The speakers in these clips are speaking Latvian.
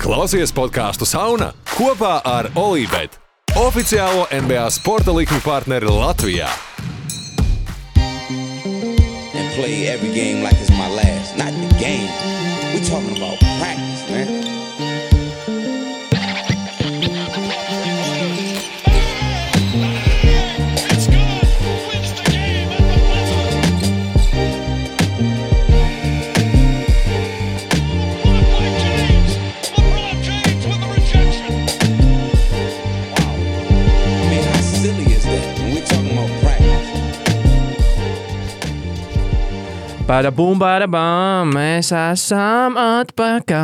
Klausies podkāstu Sauna kopā ar Olivetu, oficiālo NBA sporta likuma partneri Latvijā. play every game like it's my last. Not the game. We talking about practice, Bada bum, bada bam, mēs esam atpakaļ.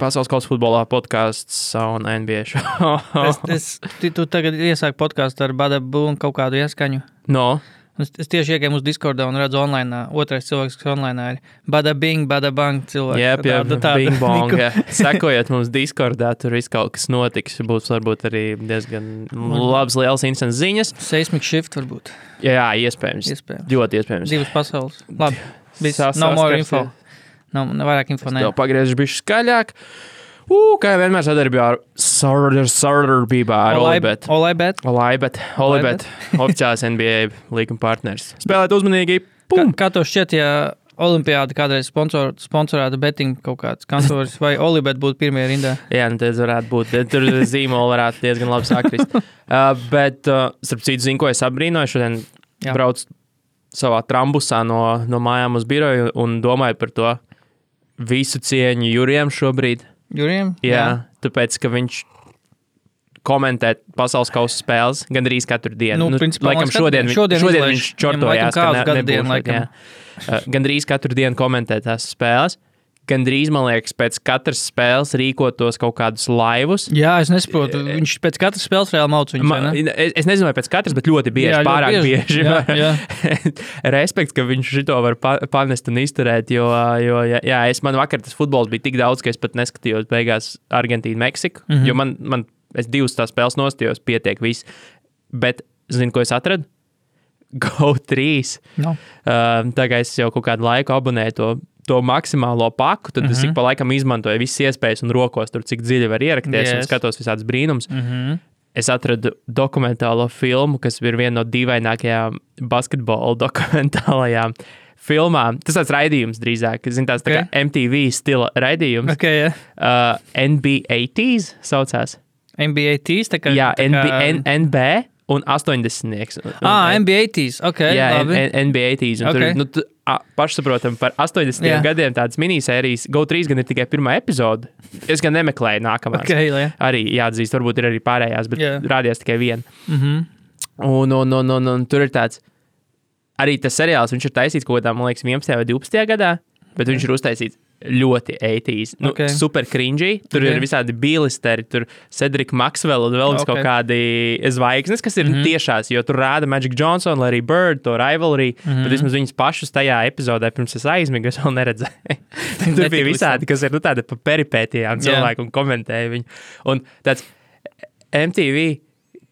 Pasaules kausa futbolā podkāsts un NBA show. Es, es, tu, tu tagad iesāki podkāstu ar Badabu un kaut kādu ieskaņu. no, Es, es tieši iegāju uz Discordā un redzu, online. Otrais cilvēks, kas online ir Badabing, Badabang cilvēks. jeb, jeb, Tāda- tāda- bing bong. Sekojiet mums Discordā, tur viss kaut kas notiks. Būs varbūt arī diezgan labs, liels instants ziņas. Seismic shift varbūt. Jā, iespējams. Iespējams. Ļoti iespējams. Divas pasaules. Labi. Viss. Sas- No more info. Nav no, vairāk info. Pagriežu bišķi skaļāk. Ū, kā jau vienmēr sadarbībā ar sadarbībā ar Olibet. Olai bet. Olibet, Olibet, oficiāls NBA līguma partners. Spēlēt uzmanīgi. Kā, Pum! kā to šķiet, ja Olimpijāda kādreiz sponsor, sponsorētu betting kaut kāds kantoris vai Olibet būtu pirmie rindā? Jā, nu tas varētu būt. Tur zīmola varētu diezgan labi sakrist. Uh, bet, uh, starp citu, zinu, ko es apbrīnoju. Šodien Jā. braucu savā trambusā no, no mājām uz biroju un domāju par to visu cieņu Jurijam šobrīd. Jurijam? Jā, Jā. tāpēc, ka viņš komentē pasaules kausa spēles gandrīz katru dienu. Nu, principā, laikam šodien, vi- Šodien šodien izlaiž. viņš čortojās, ka ne, nebūs. Uh, Gandrīz katru dienu komentē tās spēles. Gandrīz, man liekas, pēc katras spēles rīkotos kaut kādus laivus. Jā, es nesaprotu. Viņš pēc katras spēles reāli mauc viņu. Man, es, es nezinu, vai pēc katras, bet ļoti bieži. Jā, Jā, ļoti pārāk bieži. bieži. Jā, jā. Respekts, ka viņš to var pa, panest un izturēt. Jo, jo jā, jā, es man vakar tas futbols bija tik daudz, ka es pat neskatījos beigās Argentīnu, Meksiku. Mm. -hmm. Jo man, man es divas tās spēles nostājos, pietiek viss. Bet, zinu, ko es atradu? Go 3. No. Uh, Tagad es jau kaut kādu laiku abonēju to, to maksimālo paku, tad mm -hmm. es Mhm. ik pa laikam izmantoju visas iespējas un rokos, tur, cik dziļi var ierakties yes. un skatos visādus brīnumus. Mm -hmm. Es atradu dokumentālo filmu, kas ir viena no dīvainākajām basketbola dokumentālajām filmām. Tas tāds raidījums drīzāk, zin, tās tā kā. MTV stila raidījums. Okay, jā. Uh, NBA saucās. NBA tīs. Tā kā, Jā, tā NB, kā- N, NB un 80. Un, Ah, NBA tīs. Ok, Jā, NBA tīs. Ok. Tur, nu, tu, a, pašsaprotam, par 80 Jā. gadiem tādas minisērijas. GO3 gan ir tikai pirmā epizode. Es gan nemeklēju nākamā. Ok, jā. Arī jāatzīst, varbūt ir arī pārējās, bet Jā. rādījās tikai viena. Mhm. Un, un, un, un, un tur ir tāds, arī tas seriāls, viņš ir taisīts kaut kādā, man liekas, 11. vai 12. gadā, bet viņš ir uztaisīts ļoti 80s. Nu, Ok. okay. Super cringy. Tur Ok. okay. ir visādi bilisteri, tur Cedric Maxwell un vēl okay. Ok. kaut kādi zvaigznes, kas ir mm. -hmm. tiešās, jo tur rāda Magic Johnson, Larry Bird, to rivalry, mm. -hmm. bet vismaz viņas pašus tajā epizodē, pirms es aizmigu, es vēl neredzēju. tur bija visādi, kas ir nu, tādi pa peripētijām Jā. cilvēki un komentēja viņu. Un tāds MTV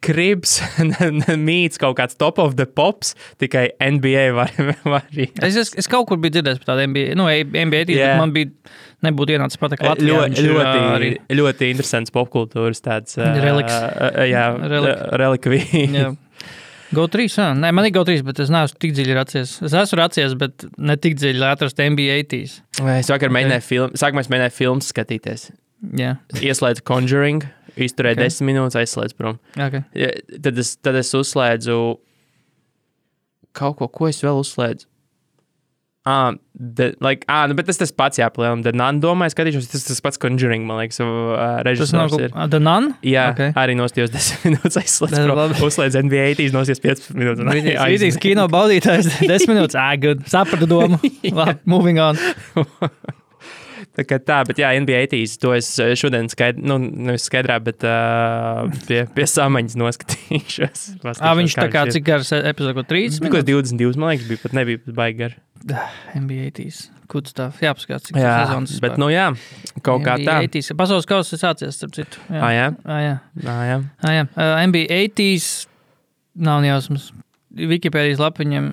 kribs mīts kaut kāds top of the pops, tikai NBA var, var Es, es, es kaut kur biju dzirdējis par tādu NBA, nu, NBA Jā. bet man bija, nebūtu ienācis pateikt Latvijā. ļoti, ļoti, arī. ļoti interesants popkultūras tāds Reliks. uh, jā, Relik. relikvija. Jā. GO3, jā. Nē, man ir GO3, bet es neesmu tik dziļi racies. Es esmu racies, bet ne tik dziļi, lai atrastu NBA tīs. Es vakar mēģināju filmu, sākumā es mēģināju filmu skatīties. Jā, Ieslēdzu Conjuring, izturēju Ok. okay. desmit minūtes, aizslēdzu prom. ok. Ja, Tad es, tad es uzslēdzu kaut ko, ko es vēl uzslēdzu. Ah, the, like, ah, nu, bet tas tas pats jāpalielina. Tad nāc, domāju, skatīšos, tas tas pats Conjuring, man liekas, uh, Tas režisors nav ir. kaut kāda Danan? Jā, Ok. okay. arī nostājos 10 minūtes, Tas labi. Uzslēdzu NBA, tīs nosies 15 minūtes. aizmigu. kino baudītājs, 10 minūtes. Ah, good. Sapratu domu. Labi, moving on. Tā kā tā, bet jā, NBA tīs, to es uh, šodien skaidrā, nu, nevis skaidrā, bet uh, pie, pie samaņas noskatīšos. Ah, viņš tā kā cik gars epizode, ko 3 Tikko 22, man liekas, bija pat nebija pat baigi gar. NBA tīs. Good stuff. Jā, paskatās, cik Jā, sezonas bet, nu jā, kaut kā tā. 80s. Pasaules kausa ir sācies, starp citu. Jā. Ah, jā, Ah, jā. ah, jā. Ah, jā. Uh, NBA 80s nav jausmas. Wikipēdijas lapiņam.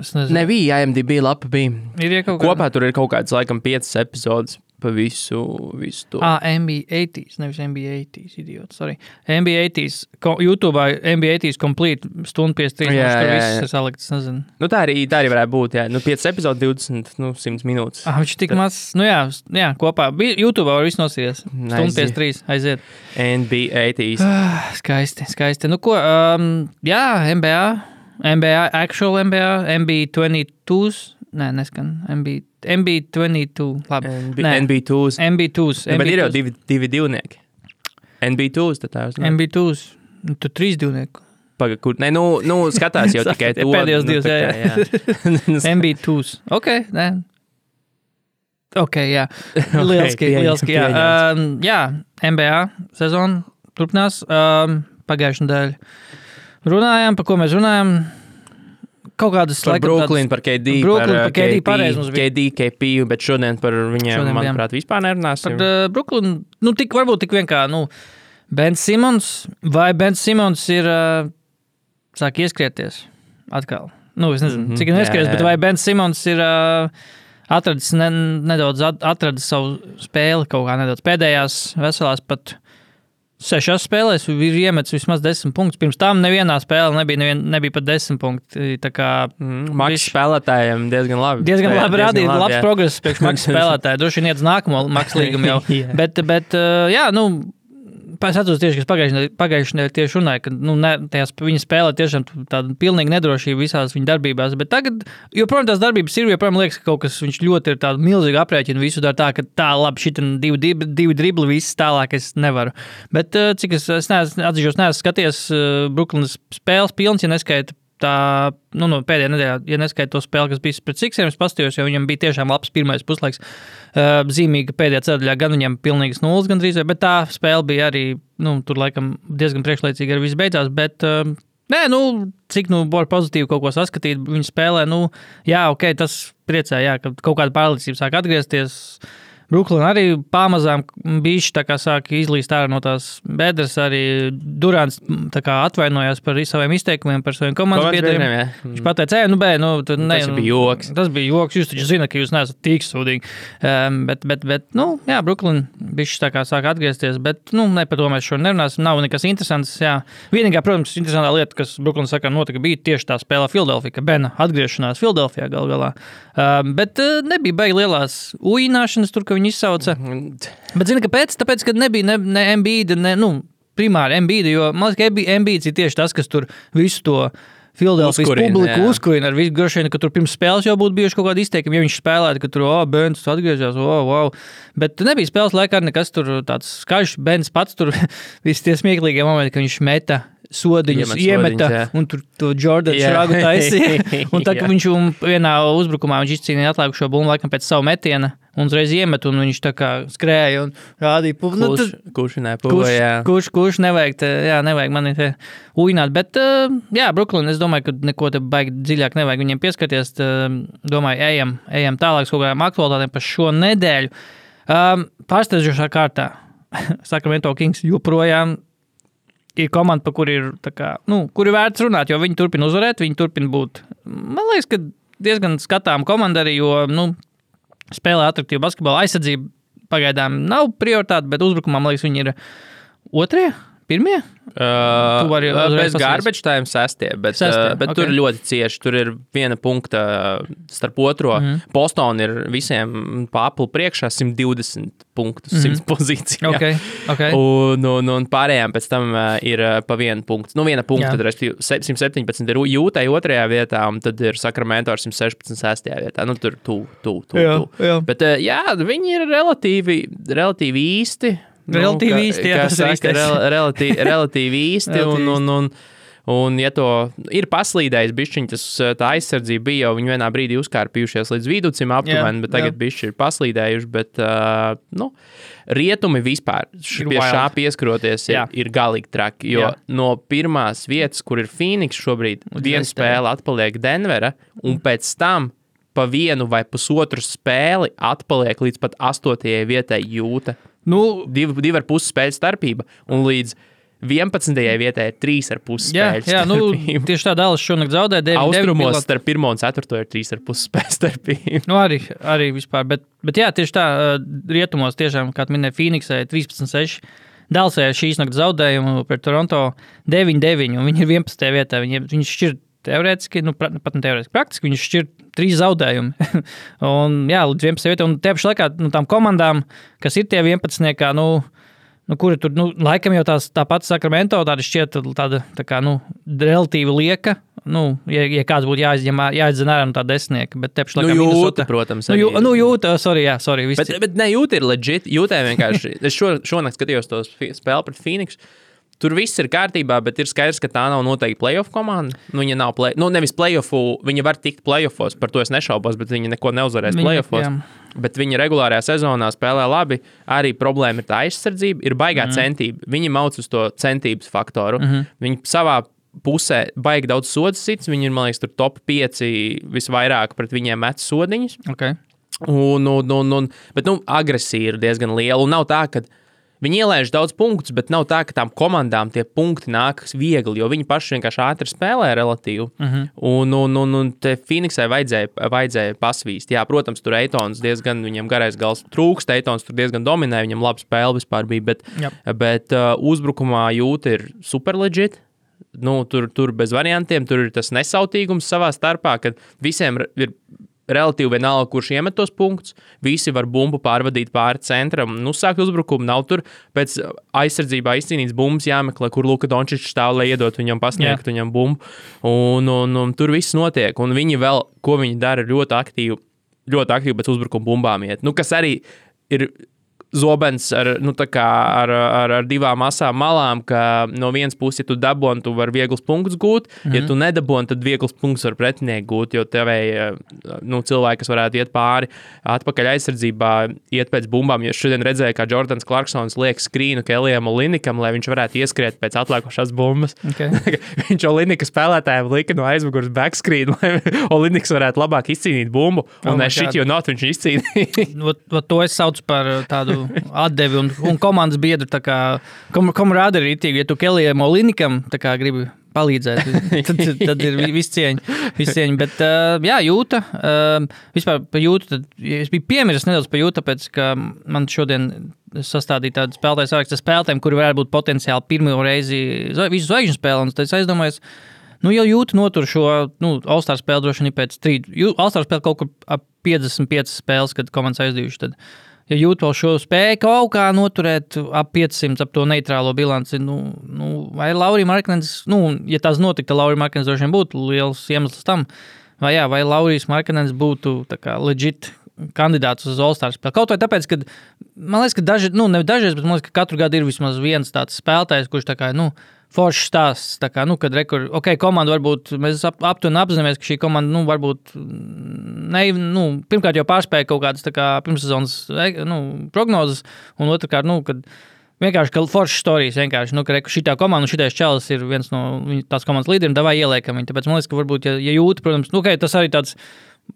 Es nezinu. Nebija, IMDb lapa bija. Ir ja kaut kā. Kopā tur ir kaut kāds, laikam, piecas epizodes. pa visu, visu to. Ah, NBA 80s, nevis NBA 80s, idiots. Sorry. NBA 80s, ko- YouTube, NBA 80s complete stundu 53. Jā, Jā, tur jā, viss jā. ir salikts, nezinu. Nu, tā, arī, tā arī varētu būt. Jā. Nu, 5 epizode, 20, nu, 100 minūtes. Ah, viņš tik maz, nu jā, jā kopā. YouTube var viss nosties. Stundu Aiziet. 53, aiziet. NBA 80. Ah, skaisti, skaisti. Nu ko, um, jā, NBA, NBA, actual NBA 22, nē, neskan, NBA, NBA 22, labi. NB, Nē. NB2. NBA 2. Ja, bet ir jau divi, divi divnieki. NB2, tad tā ir. NBA 2. Nu, tu trīs divnieku. Paga, kur, ne, nu, nu, skatās jau tikai to. Pēdējos nu, divus, tā jā, jā. NBA 2. Ok, nē. Ok, jā. Lieliski, pieņem- lieliski. Jā. Um, jā, NBA sezona turpinās. Um, Pagājušajā nedēļā runājām, par ko mēs runājām. Kaut kādas Par laikam Brooklynu, par KD. Brooklyn, ā, par KD pareizi mums bija. KD, KP, bet šodien par viņiem, Šodien manuprāt, vispār nerunāsim. Par uh, Brooklynu, nu, tik, varbūt tik vien kā, nu, Bens Simons, vai Bens Simons ir, uh, sāk ieskrieties atkal. Nu, es nezinu, Mhm, cik viņš jā, ieskries, jā. bet vai Bens Simons ir uh, atradis ne, nedaudz, at, atradis savu spēli kaut kā nedaudz pēdējās veselās pat. Sešās spēlēs ir iemetis vismaz desmit punktus. Pirms tam nevienā spēlē nebija, nevien, nebija pat desmit punkti. Kā Mm, Viņš- spēlētājiem diezgan labi. Diezgan labi rādīt, labs jā. progress priekš maksa spēlētāja. Droši vien iet uz nākamo līgumu jau. Jā. bet, bet, jā, nu, es atceros tieši, kas pagājušajā nedēļā tieši runāja, ka nu, ne, tajās, viņa spēlē tiešām tādu pilnīgu nedrošību visās viņa darbībās. Bet tagad, joprojām tās darbības ir, joprojām liekas, ka kaut kas viņš ļoti ir tāds milzīgi aprēķinu visu dara tā, ka tā labi, šī divi, divi, divi dribli, viss tālāk es nevaru. Bet uh, cik es, es neesmu, atzīšos, neesmu skaties uh, Brooklynas spēles pilns, ja neskaita tā, nu, no pēdējā nedēļā, ja neskaita to spēli, kas bija pret Siksiem, es paskatījos, jo viņam bija tiešām labs pirmais puslaiks. Uh, zīmīgi pēdējā ceturtajā gan viņam pilnīgs nulles gandrīz, bet tā spēle bija arī, nu, tur laikam diezgan priekšlaicīgi arī viss beidzās, bet, uh, nē, nu, cik, nu, var pozitīvi kaut ko saskatīt, viņi spēlē, nu, jā, ok, tas priecē, jā, ka kaut kāda pārliecība sāk atgriezties. Brooklyn arī pamazām bija sāk izlīst ārā no tās bedres. Arī Durants atvainojās par saviem izteikumiem, par saviem komandas biedriem. jā. Viņš pateica, ej, nu, bē, nu, tad ne, Tas nu, bija joks. Tas bija joks. Jūs taču zināt, ka jūs neesat tik sūdīgi. Um, bet, bet, bet, nu, jā, Brooklyn bija sāk atgriezties, bet, nu, ne par to mēs šodien nerunāsim. Nav nekas interesants. Jā. Vienīgā, protams, interesantā lieta, kas Brooklyn saka, notika, bija tieši tā spēle Filadelfijā, ka Bena atgriešanās Filadelfijā gal galā. Um, bet uh, nebija baigi lielās uināšanas tur, ka viņi izsauca. Bet zini, kāpēc? Tāpēc, ka nebija ne, ne MBD, ne, nu, primāri MBD, jo man liekas, ka MBD ir tieši tas, kas tur visu to. Filadelfijas publiku jā. uzkurina ar visu vien, ka tur pirms spēles jau būtu bijuši kaut kādi izteikumi. Ja viņš spēlētu, ka tur, oh, Bens atgriezās, oh, wow. Bet nebija spēles laikā nekas tāds skaļš. Bens pats tur visi tie smieklīgie momenti, ka viņš meta sodiņus, Iemet iemeta sodiņus, jā. un tur to Jordānu Jā. šādu taisīja. Un tā kā viņš um, vienā uzbrukumā izcīnīja atlikušo bumbu laikam pēc savu metiena un uzreiz iemet, un viņš tā kā skrēja un rādīja. Nu, Kurš, kurš, ne, Kurš, puva, jā. kurš, kurš nevajag, te, jā, nevajag mani te uināt. Bet, uh, jā, Brooklyn, es domāju, ka neko te baigi dziļāk nevajag viņiem pieskarties. Tā, domāju, ejam, ejam tālāk uz kaut kādām aktualitātēm par šo nedēļu. Um, Pārsteidzošā kārtā Sacramento Kings joprojām ir komanda, par kuru ir, kā, nu, kur ir vērts runāt, jo viņi turpina uzvarēt, viņi turpina būt. Man liekas, ka diezgan skatām komanda arī, jo nu, spēlē attraktīvu basketbolu. Aizsardzība pagaidām nav prioritāte, bet uzbrukumā, man liekas, viņi ir otrie, pirmie. Uh, Tu vari uh, bez garbage time sestie, bet, Sestie, uh, bet ok. okay. tur ļoti cieši. Tur ir viena punkta uh, starp otro. Mm. -hmm. Bostonā ir visiem apli priekšā 120 punktus, 100 mm -hmm. pozīcijā. Mhm. Okay, okay. Un, un, un pārējām pēc tam uh, ir uh, pa vienu punktu. Nu, viena punkta, Jā. tad se- 117 ir jūtai otrajā vietā, un tad ir Sacramento ar 116 sestajā vietā. Nu, tur tu, tu, tu, Jā, tu. jā. Bet uh, jā, viņi ir relatīvi, relatīvi īsti. Relatīvi kā- īsti, jā, tas ir saka, īstais. rel, relatīvi, relatīvi īsti. un, un, un, un, ja to ir paslīdējis, bišķiņ, tas uh, tā aizsardzība bija jau vienā brīdī uzkārpījušies līdz viducim aptuveni, bet tagad bišķi ir paslīdējuši. Bet, uh, nu, rietumi vispār Ir pie šā pieskaroties ir, Jā. ir galīgi traki. Jo Jā. no pirmās vietas, kur ir Phoenix šobrīd, viena spēle atpaliek Denvera, un pēc tam pa vienu vai pusotru spēli atpaliek līdz pat astotajai vietai jūta. Nu, Divi, divi ar pusi spēļu starpība. Un līdz 11. vietā ir 3,5 Jā, spēļu. jā nu, starpība. tieši tā Dāvidas šonakt zaudēja. deviņi Austrumos piloti. starp 1 un 4 ir 3,5 spēļu starpība. Nu, arī, arī vispār. Bet, bet jā, tieši tā, ā, rietumos tiešām, kā tu minēji, Phoenixai 13-6. Dālsē šīs naktas zaudējumu pret Toronto 9-9, un viņi ir 11. vietā. Viņi, viņi šķir teorētiski, nu, pat ne teorētiski, praktiski viņi šķir trīs zaudējumi. un, jā, līdz 11. vietā, un tie pašā laikā nu, tām komandām, kas ir tie 11. Kā, nu, Nu, kuri tur, nu, laikam jau tās, tā pati Sakramento tāda šķiet tāda, tā kā, nu, relatīvi lieka. Nu, ja, ja kāds būtu jāizņem, jāizdzen ārā no tā desmitnieka, bet te pašā Nu, jūta, Minnesota- protams, Nu, jū, arī. nu jūta, sorry, jā, sorry. Bet, bet ne, jūta ir legit. Jūtē vienkārši. Es šo, šonakt skatījos to sp- spēli pret Phoenix. Tur viss ir kārtībā, bet ir skaidrs, ka tā nav noteikti playoff komanda. Nu, viņa nav play, nu, nevis playoffu, viņa var tikt playoffos, par to es nešaubos, bet viņa neko neuzvarēs Viņa- playoffos. jā. Bet viņa regulārajā sezonā spēlē labi. Arī problēma ir tā aizsardzība, ir baigā mm. centība. Viņi mauc uz to centības faktoru. Mm -hmm. Viņi savā pusē baigi daudz sodu sits. Viņi ir, man liekas, top 5 visvairāk pret viņiem met sodiņus. Okay. Un, un, un, un, bet nu, agresija ir diezgan liela. Un nav tā, ka viņi ielaiž daudz punktus, bet nav tā, ka tām komandām tie punkti nākas viegli, jo viņi paši vienkārši ātri spēlē relatīvi. Uh Mhm. -huh. Un, un, un, un te Phoenixai vajadzēja, vajadzēja pasvīst. Jā, protams, tur Eitons diezgan, viņam garais gals trūkst, Eitons tur diezgan dominē, viņam laba spēle vispār bija, bet, Jep. bet uh, uzbrukumā jūta ir super legit. Nu, tur, tur bez variantiem, tur ir tas nesautīgums savā starpā, kad visiem ir relatīvi vienalga, kurš iemet tos punktus. Visi var bumbu pārvadīt pāri centram, nu, sākt uzbrukumu. Nav tur pēc aizsardzībā izcīnīts bumbas jāmeklē, kur Luka Dončičs stāv, lai iedot viņam pasniegt Jā. viņam bumbu. Un, un, un tur viss notiek. Un viņi vēl, ko viņi dara, ļoti aktīvi, ļoti aktīvi pēc uzbrukuma bumbām iet. Nu, kas arī ir zobens ar, nu, kā ar, ar, ar divām asām malām, ka no vienas puses, ja tu dabūji, tu vari viegls punkts gūt, mm -hmm. ja tu nedabūji, tad viegls punkts var pretinieku gūt, jo tevēji nu, cilvēki, kas varētu iet pāri atpakaļ aizsardzībā, iet pēc bumbām. Jo šodien redzēju, kā Jordans Clarksons liek skrīnu Kelijam Olinikam, lai viņš varētu ieskriet pēc atlikušās bumbas. Okay. viņš Olinika spēlētājiem lika no aizmugures backscreen, lai Oliniks varētu labāk izcīnīt bumbu. Un oh šit jau not viņš izcīnīja. Ot, to es saucu par tādu atdevi un, un komandas biedru. kom, Komrādi ir itīgi, ja tu Kelijam Olinikam gribi palīdzēt, tad, tad, ir vi- viss cieņa. Viss cieņa. Bet, jā, jūta. Vispār par jūtu. Tad, es biju piemiris nedaudz par jūtu, tāpēc, ka man šodien sastādīja tādu spēlētāju sarakstu ar spēlētājiem, kuri varētu būt potenciāli pirmo reizi visu zvaigžņu spēlē. Tad es aizdomājos, Nu, jau jūtu notur šo nu, All-Star spēli droši vien pēc trīs. All-Star spēle kaut kur ap 55 spēles, kad komandas aizdījuši. Tad, ja jūtu vēl šo spēju kaut kā noturēt ap 500, ap to neitrālo bilanci, nu, nu, vai Laurija Marknens, nu, ja tas notiktu, Laurija Marknens droši vien būtu liels iemesls tam. Vai, jā, vai Laurijas Marknens būtu kā legit kandidāts uz All-Star spēli. Kaut vai tāpēc, ka man liekas, ka daži, nu, ne dažreiz, bet man liekas, ka katru gadu ir vismaz viens tāds spēlētājs, kurš tā kā, nu, foršs stāsts. Tā kā, nu, kad rekur, ok, komanda varbūt mēs ap, aptuveni apzināmies, ka šī komanda, nu, varbūt, ne, nu, pirmkārt jau pārspēja kaut kādas kā pirmssezonas nu, prognozes, un otrkārt, nu, kad vienkārši ka foršas stāstījis, vienkārši, nu, ka reku, šī komanda, un šitais čalis ir viens no tās komandas līderiem, davai ieliekam viņu. Tāpēc man liekas, ka varbūt, ja, ja jūti, protams, nu, okay, tas arī tāds.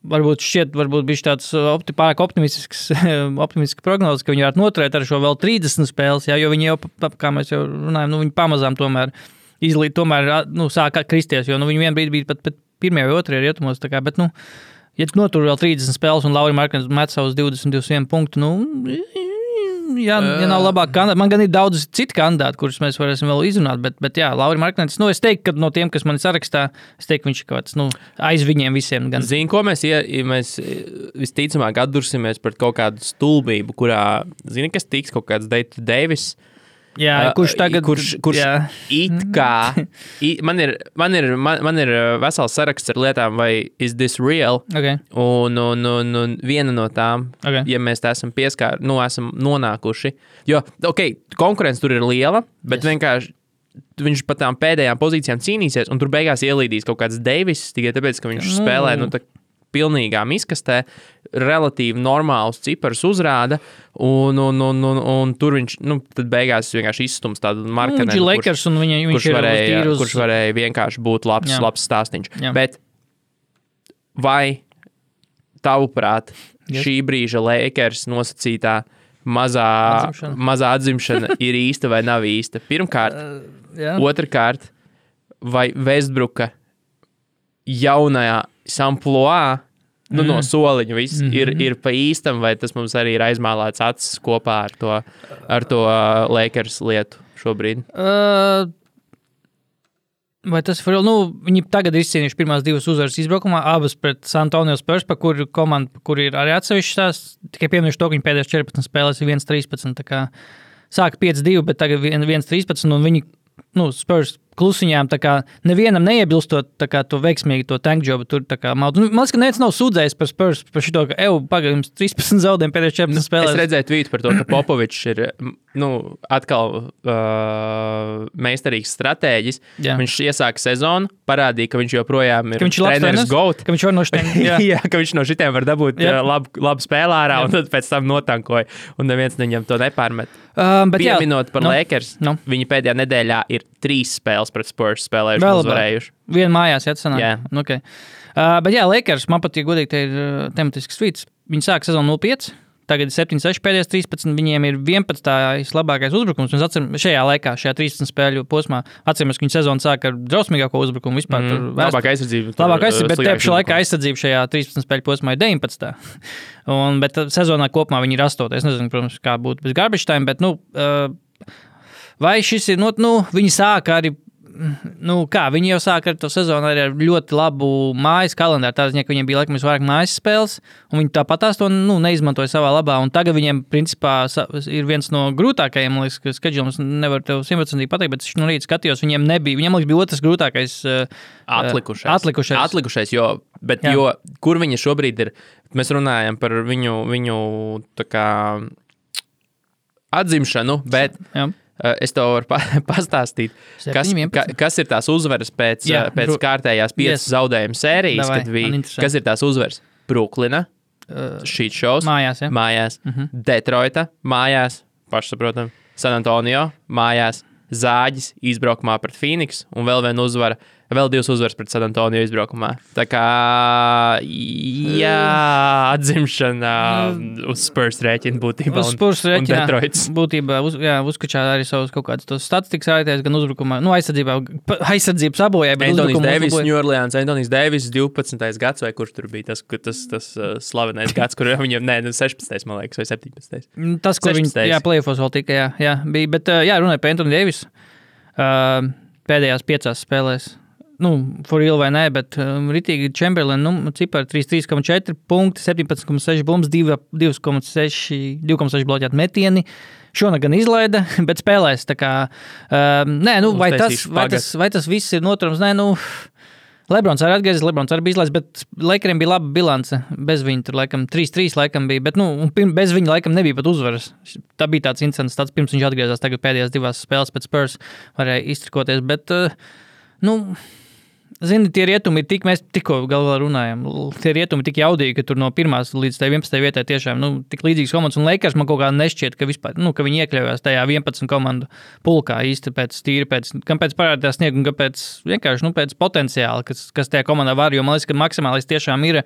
Varbūt šķiet, varbūt bija tāds opti, pārāk optimistisks, optimistisks prognozes, ka viņi varētu noturēt ar šo vēl 30 spēles, jā, jo viņi jau, kā mēs jau runājam, nu, viņi pamazām tomēr izlīd, tomēr nu, sāka kristies, jo nu, viņi vienā brīdī bija pat, pat pirmie vai otrie rietumos. tā kā, Bet, nu, ja tu notur vēl 30 spēles un Laurija Markins met savus 22 punktus, nu, jā, ja nav labāk kandidāti, man gan ir daudz citu kandidātu, kurus mēs varēsim vēl izrunāt, bet, bet jā, Laurija Markins, nu, es teiktu, ka no tiem, kas man ir sarakstā, es teiktu, viņš ir kaut kāds, nu, aiz viņiem visiem. Gan, Zini, ko mēs, ja mēs visticamāk atdursimies pret kaut kādu stulbību, kurā, zini, kas tiks kaut kāds Deitas Deivis. Jā, Ā, kurš tagad, kurš, kurš jā, it kā, i, man, ir, man, ir, man, man ir uh, vesels saraksts ar lietām, vai is this real? okay, Un, un, un, un viena no tām, Ok. ja mēs tā esam pieskāruši, nu, esam nonākuši. Jo, ok, konkurence tur ir liela, bet yes. vienkārši viņš pat tām pēdējām pozīcijām cīnīsies, un tur beigās ielīdīs kaut kāds Deivis tikai tāpēc, ka viņš Nu. spēlē nu, tā pilnīgā miskastē, relatīvi normālus ciparus uzrāda, un, un, un, un, un tur viņš nu, beigās vienkārši izstums tādu nu, markeru. viņš ir Lakers un viņa, viņš kurš varēja, uz- kurš varēja vienkārši būt labs, Jā. labs stāstījums. Jā. Bet vai tavuprāt, Yes. šī brīža Lakers nosacītā mazā Atzimšana. mazā atzimšana ir īsta vai nav īsta. Pirmkārt, Jā. otrkārt, vai Vestbruka jaunajā samploā, nu, mm. no soliņa viss mm -hmm. ir, ir pa īstam, vai tas mums arī ir aizmālēts acis kopā ar to, ar to uh, Lakers lietu šobrīd? Uh, Vai tas ir? Nu, viņi tagad ir izcīnījuši pirmās divas uzvaras izbraukumā, abas pret San Antonio Spurs, pa kur komandu, kur ir arī atsevišķas tās. Tikai pieminēšu to, ka viņi pēdējās 14 spēlēs ir 1-13. tā kā Sāka 5-2, bet tagad 1-13. Un viņi, nu, Spurs klusiņām, tā kā nevienam neiebilstot tā kā to veiksmīgi to tankjobu tur tā kā maldu. Nu, man liekas, ka neviens nav sūdzējis par Spurs par šito, ka, eju, pagaidām 13 zaudējumu pēdējās 14 Es spēlēs. redzēju tvītu par to, ka Popovičs ir nu, atkal uh, meistarīgs stratēģis. Jā. Viņš iesāka sezonu, parādīja, ka viņš joprojām ir Ka viņš ir treneris GOAT. Ka viņš no šiem. Jā. Jā. jā, ka viņš no šitiem var dabūt Jā. uh, labu, labu spēlē ārā, un tad pēc tam notankoja. Un neviens viņam to nepārmet. Um, bet jā, Pieminot par nu, Lakers, nu. viņi pēdējā nedēļā ir trīs spēles pret Spurs spēlējuši Vēl uzvarējuši. Viena mājās, ja tas sanāk. Jā. Nu, Okay. Uh, bet, jā, Lakers, man patīk, godīgi, te ir uh, tematisks tvīts. Viņi sāk sezonu 0-5. Tagad ir 7, 6, pēdējais 13. Viņiem ir 11. labākais uzbrukums. Mēs atceramies, šajā laikā, šajā 13 spēļu posmā, atceramies, ka viņi sezonu sāk ar drausmīgāko uzbrukumu vispār. Mm, labākā aizsardzība. tur, Labāk uh, aizsardzība, bet tajā pašā laikā aizsardzība šajā 13 spēļu posmā ir 19. Un, bet uh, sezonā kopumā viņi ir 8. Es nezinu, protams, kā būtu bez garbage time, bet, nu, uh, vai šis ir, nu, nu viņi sāka arī. Nu, kā, viņi jau sāka ar to sezonu arī ar ļoti labu mājas kalendāru. Tā ziņā, ka viņiem bija laikam visvairāk mājas spēles, un viņi tāpat tās to nu, neizmantoja savā labā. Un tagad viņiem, principā, ir viens no grūtākajiem, liekas, ka Skedžons nevar tev simtprocentīgi pateikt, bet es no rīta skatījos, viņiem nebija. Viņiem liekas, bija otrs grūtākais. uh, Atlikušais. Atlikušais. Atlikušais jo, bet, Jā. jo, kur viņa šobrīd ir? Mēs runājam par viņu, viņu kā, atzimšanu, bet Jā. Uh, es tev varu pa pastāstīt, kas, 7, 11. ka, kas ir tās uzvaras pēc, Jā, Jā, pēc Bru- kārtējās piecas Yes. zaudējuma sērijas, Davai, kad bija. Kas ir tās uzvaras? Brooklyna, Uh, šī šovs, Mājās, ja? mājās Mhm. Detroita, mājās, pašsaprotam, San Antonio, mājās, Zāģis, izbraukumā pret Phoenix un vēl viena uzvara. Vēl divas uzvaras pret San Antonio izbraukumā. Tā kā, jā, atzimšana uz Spurs rēķina būtībā. Uz Spurs rēķina Detroits. būtībā uz, jā, uzkačā arī savus kaut kādus tos statistikas rādītājus, gan uzbrukumā, nu, aizsardzībā, aizsardzības bet Antonijs Deivis. New Orleans, Antonijs Deivis, 12. gads, vai kurš tur bija tas, tas, tas uh, slavenais gads, kur viņam, nē, nu, 16. man liekas, vai 17. Mm, Tas, kur viņi 16. jā, plēfos vēl tikai, jā, jā, bija, bet, ā, jā, runāja par Antoni Deivisu. Uh, pēdējās piecās spēlēs. Nu, for real vai nē, bet um, Ritīgi Chamberlain, nu, cipari 33,4 punkti, 17,6 bumbas, 2,6 2,6 bloķēti metieni. Šonakt gan izlaida, bet spēlēs. Kā, um, nē, nu, vai, tas, vai, tas, vai tas viss ir noturams? Nē, nu, Lebrons arī atgriezās, Lebrons arī bija izlaists, bet Lakeriem bija laba bilance. Bez viņa tur laikam 3-3 laikam bija, bet nu, bez viņa laikam nebija pat uzvaras. Tā bija tāds incidents, tāds pirms viņš atgriezās tagad pēdējās divās spēlēs pēc Spurs varēja iztrikoties, bet, uh, nu, Zini, tie rietumi ir tik, mēs tikko l- Tie rietumi ir tik jaudīgi, ka tur no 1 līdz 11 vietai tiešām nu, tik līdzīgas komandas. Un Lakers man kaut kā nešķiet, ka, vispār, nu, ka viņi iekļāvās tajā 11 komandu pulkā īsti pēc tīri, pēc, gan pēc parādījās sniega, gan pēc vienkārši nu, pēc potenciāla, kas, kas tajā komandā var. Jo man liekas, ka maksimālais tiešām ir.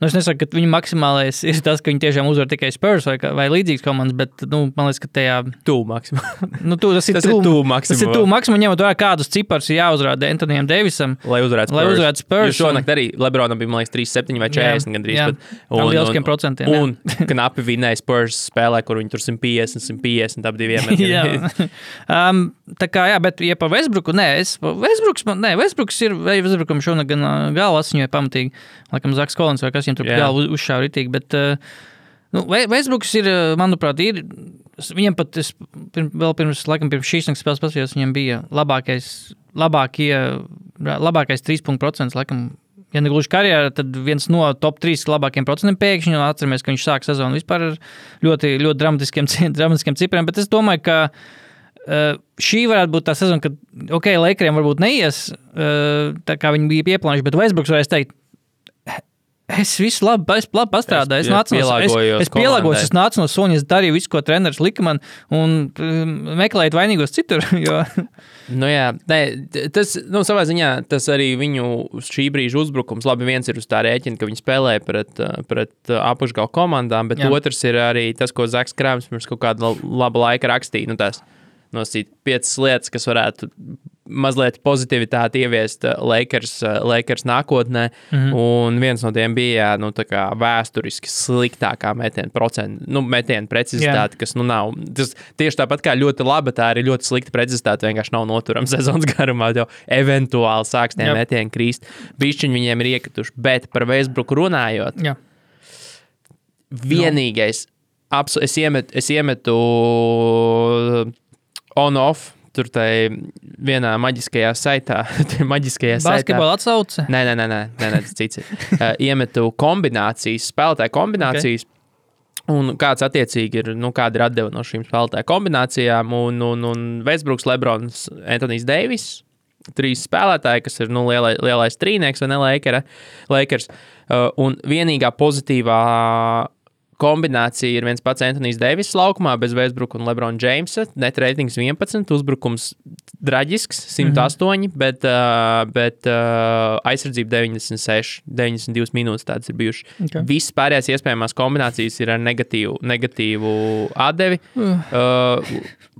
Nu, es nesaku, ka viņa maksimālais ir tas, ka viņi tiešām uzvar tikai Spurs vai, vai līdzīgas komandas, bet nu, man liekas, ka tajā Tuvu maksimāli. nu, tu, tas ir tuvu- tuvu Tas ir tuvu maksimumam, ņemot vērā, kādus ciparus ir jāuzrāda Antonijam Deivisam. Lai uzvarētu Lai Spurs. uzvarētu Spurs šonakt arī Lebronam bija, man liekas, 3,7 vai 40 Jā, gandrīz. jā. pat. Ar lieliskiem procentiem, jā. Un knapi vinēja Spurs spēlē, kur viņi tur 150, 150, ap diviem um, tā kā, jā, bet, ja par Westbrooku, nē, es, Westbrooks, man, nē, Westbrooks ir, vai Westbrookam šonakt gan uh, galva asiņoja pamatīgi, laikam Zaks Kolins vai kas viņam tur Jā. yeah. galvu uz- uzšāva ritīgi, bet, uh, nu, Westbrooks ir, uh, manuprāt, ir, viņam pat, es pirm, vēl pirms, laikam, pirms šīs naktas spēles paskatījos, viņam bija labākais, labākie, labākais trīspunktu procents, laikam, ja ne gluži karjerā, tad viens no top 3 labākajiem procentiem pēkšņi. Atceramies, ka viņš sāk sezonu vispār ar ļoti, ļoti dramatiskiem, dramatiskiem cipriem. Bet es domāju, ka uh, šī varētu būt tā sezona, kad, ok, Lakeriem varbūt neies uh, tā, kā viņi bija ieplānojuši, bet Westbrooks varēs teikt, Es visu labi, es labi pastrādāju. Es, Es nācu no pielāgojos es, es pielāgojos, es nācu no Soņas, es darīju visu, ko treneris lika man, un um, meklēju vainīgos citur. Jo, Nu, jā, nē, tas nu, savā ziņā tas arī viņu šī brīža uzbrukums. Labi, viens ir uz tā rēķina, ka viņi spēlē pret, uh, pret uh, apakšgalu komandām, bet Jā. otrs ir arī tas, ko Zaks Krāms pirms kaut kāda la- laba laika rakstīja. Nu, tās nosīt piecas lietas, kas varētu mazliet pozitivitāti ieviest uh, Lakers, uh, Lakers nākotnē. Mm. -hmm. Un viens no tiem bija nu, vēsturiski sliktākā metiena procenta, nu, metiena precizitāte, kas nu, nav. Tas tieši tāpat kā ļoti laba, tā arī ļoti slikta precizitāte vienkārši nav noturama sezonas garumā. Jau eventuāli sāks tie Jā. metieni krīst. Bišķiņi viņiem ir iekrituši. Bet par Vēsbruku runājot, jā. vienīgais, abs, es, iemet, es iemetu on-off. Tur tai vienā maģiskajā saitā, tajā maģiskajā saitā. Basketbola atsauce. Nē, nē, nē, nē, nē, nē tas cits. Uh, iemetu kombinācijas, spēlētāju kombinācijas. Okay. Un kāds attiecīgi ir, nu, kāda ir atdeve no šīm spēlētāju kombinācijām. Un, un, un Vēsbruks, Lebrons, Antonius Deivis. Trīs spēlētāji, kas ir nu, lielai, lielais trīnieks vai ne Lakers. Uh, un vienīgā pozitīvā kombinācija ir viens pats Antonius Deivis laukumā, bez Vēsbruka un Lebrona Jamesa. Net reitings 11, uzbrukums traģisks, 108, mm -hmm. bet, uh, bet uh, aizsardzība 96, 92 minūtes tādas ir bijušas. Ok. Okay. Visas pārējās iespējamās kombinācijas ir ar negatīvu, negatīvu atdevi. Uh,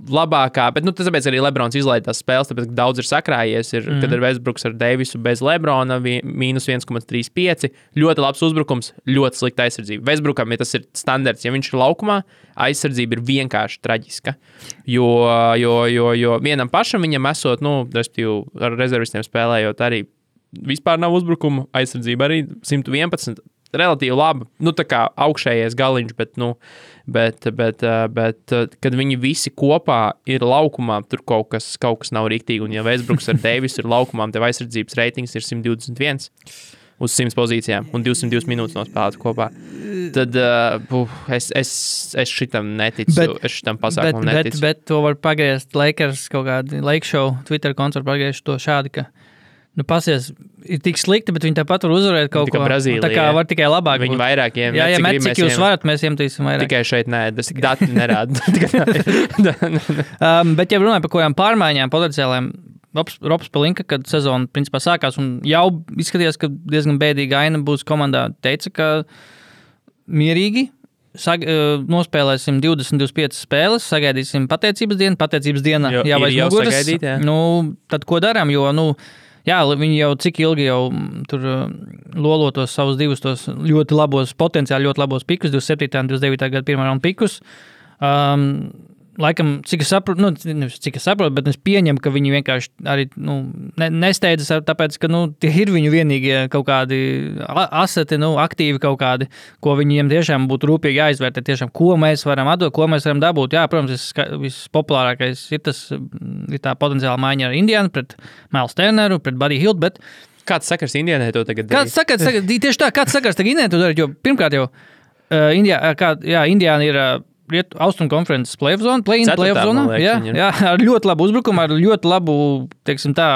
labākā, bet nu, tas tāpēc arī Lebrons izlaiž tās spēles, tāpēc daudz ir sakrājies. Ir, mm. Kad ir Vēsbruks ar Deivisu bez Lebrona, vi- mīnus 1,35. Ļoti labs uzbrukums, ļoti slikta aizsardzība. Vēsbrukam, ja tas ir standarts, ja viņš ir laukumā, aizsardzība ir vienkārši traģiska. Jo, jo, jo, jo vienam pašam viņam esot, nu, respektīvi, ar rezervistiem spēlējot arī vispār nav uzbrukuma, aizsardzība arī 111. Relatīvi labi, nu, tā kā augšējais galiņš, bet, nu, bet, bet, bet, kad viņi visi kopā ir laukumā, tur kaut kas, kaut kas nav rīktīgi. Un, ja Vēsbruks ar Deivisu ir laukumā, tad aizsardzības reitings ir 121 uz 100 pozīcijām un 202 minūtes nospēlēt kopā. Tad uh, puh, es, es, es šitam neticu. Bet- Bet, es šitam Bet, pasākumam bet, neticu. bet to var pagriezt Lakers kaut kādā Lake Show, Twitter koncertu pagriezt to šādi, ka, nu, pasies, ir tik slikti, bet viņi tāpat var uzvarēt kaut ko. Brazīlija, Tā kā jā. var tikai labāk. Viņi vairāk iem- Jā, cik met, grib, cik mēs jūs varat, mēs iemetīsim vairāk. Tikai šeit nē, tas dati nerāda. Um, bet, ja runājam par kaut kādām pārmaiņām, potenciālām, Robs, Palinka, kad sezona principā sākās un jau izskatījās, ka diezgan bēdīga aina būs komandā, teica, ka mierīgi. Sag, uh, nospēlēsim 20, 25 spēles, sagaidīsim pateicības dienu. Pateicības diena Jo, jau aiz muguras. Nu, tad ko darām? Jo, nu, jā, viņi jau cik ilgi jau mm, tur uh, lolo tos savus divus tos ļoti labos, potenciāli ļoti labos pikus, 27. un 29. gada pirmā raunda pikus. Um, Laikam, cik es saprotu, nu, nevis cik es saprotu, bet es pieņemu, ka viņi vienkārši arī nu, ne, nesteidzas, tāpēc, ka nu, tie ir viņu vienīgie kaut kādi aseti, nu, aktīvi kaut kādi, ko viņiem tiešām būtu rūpīgi jāizvērtē. Tiešām, ko mēs varam atdot, ko mēs varam dabūt. Jā, protams, vispopulārākais ir tas, mm, ir tā potenciāla maiņa ar Indiānu pret Miles Turneru, pret Buddy Hilt. Bet Kāds sakars Indijai to tagad? kāds saka, saka, tieši tā, kāds sakars tagad Indijā to darīt? Jo pirmkārt jau uh, Indijā, uh, kā, jā, Indijāna ir. Uh, Austrumu konferences play-off zona, play-in play-off liekas, Jā, jā, ar ļoti labu uzbrukumu, ar ļoti labu, teiksim tā,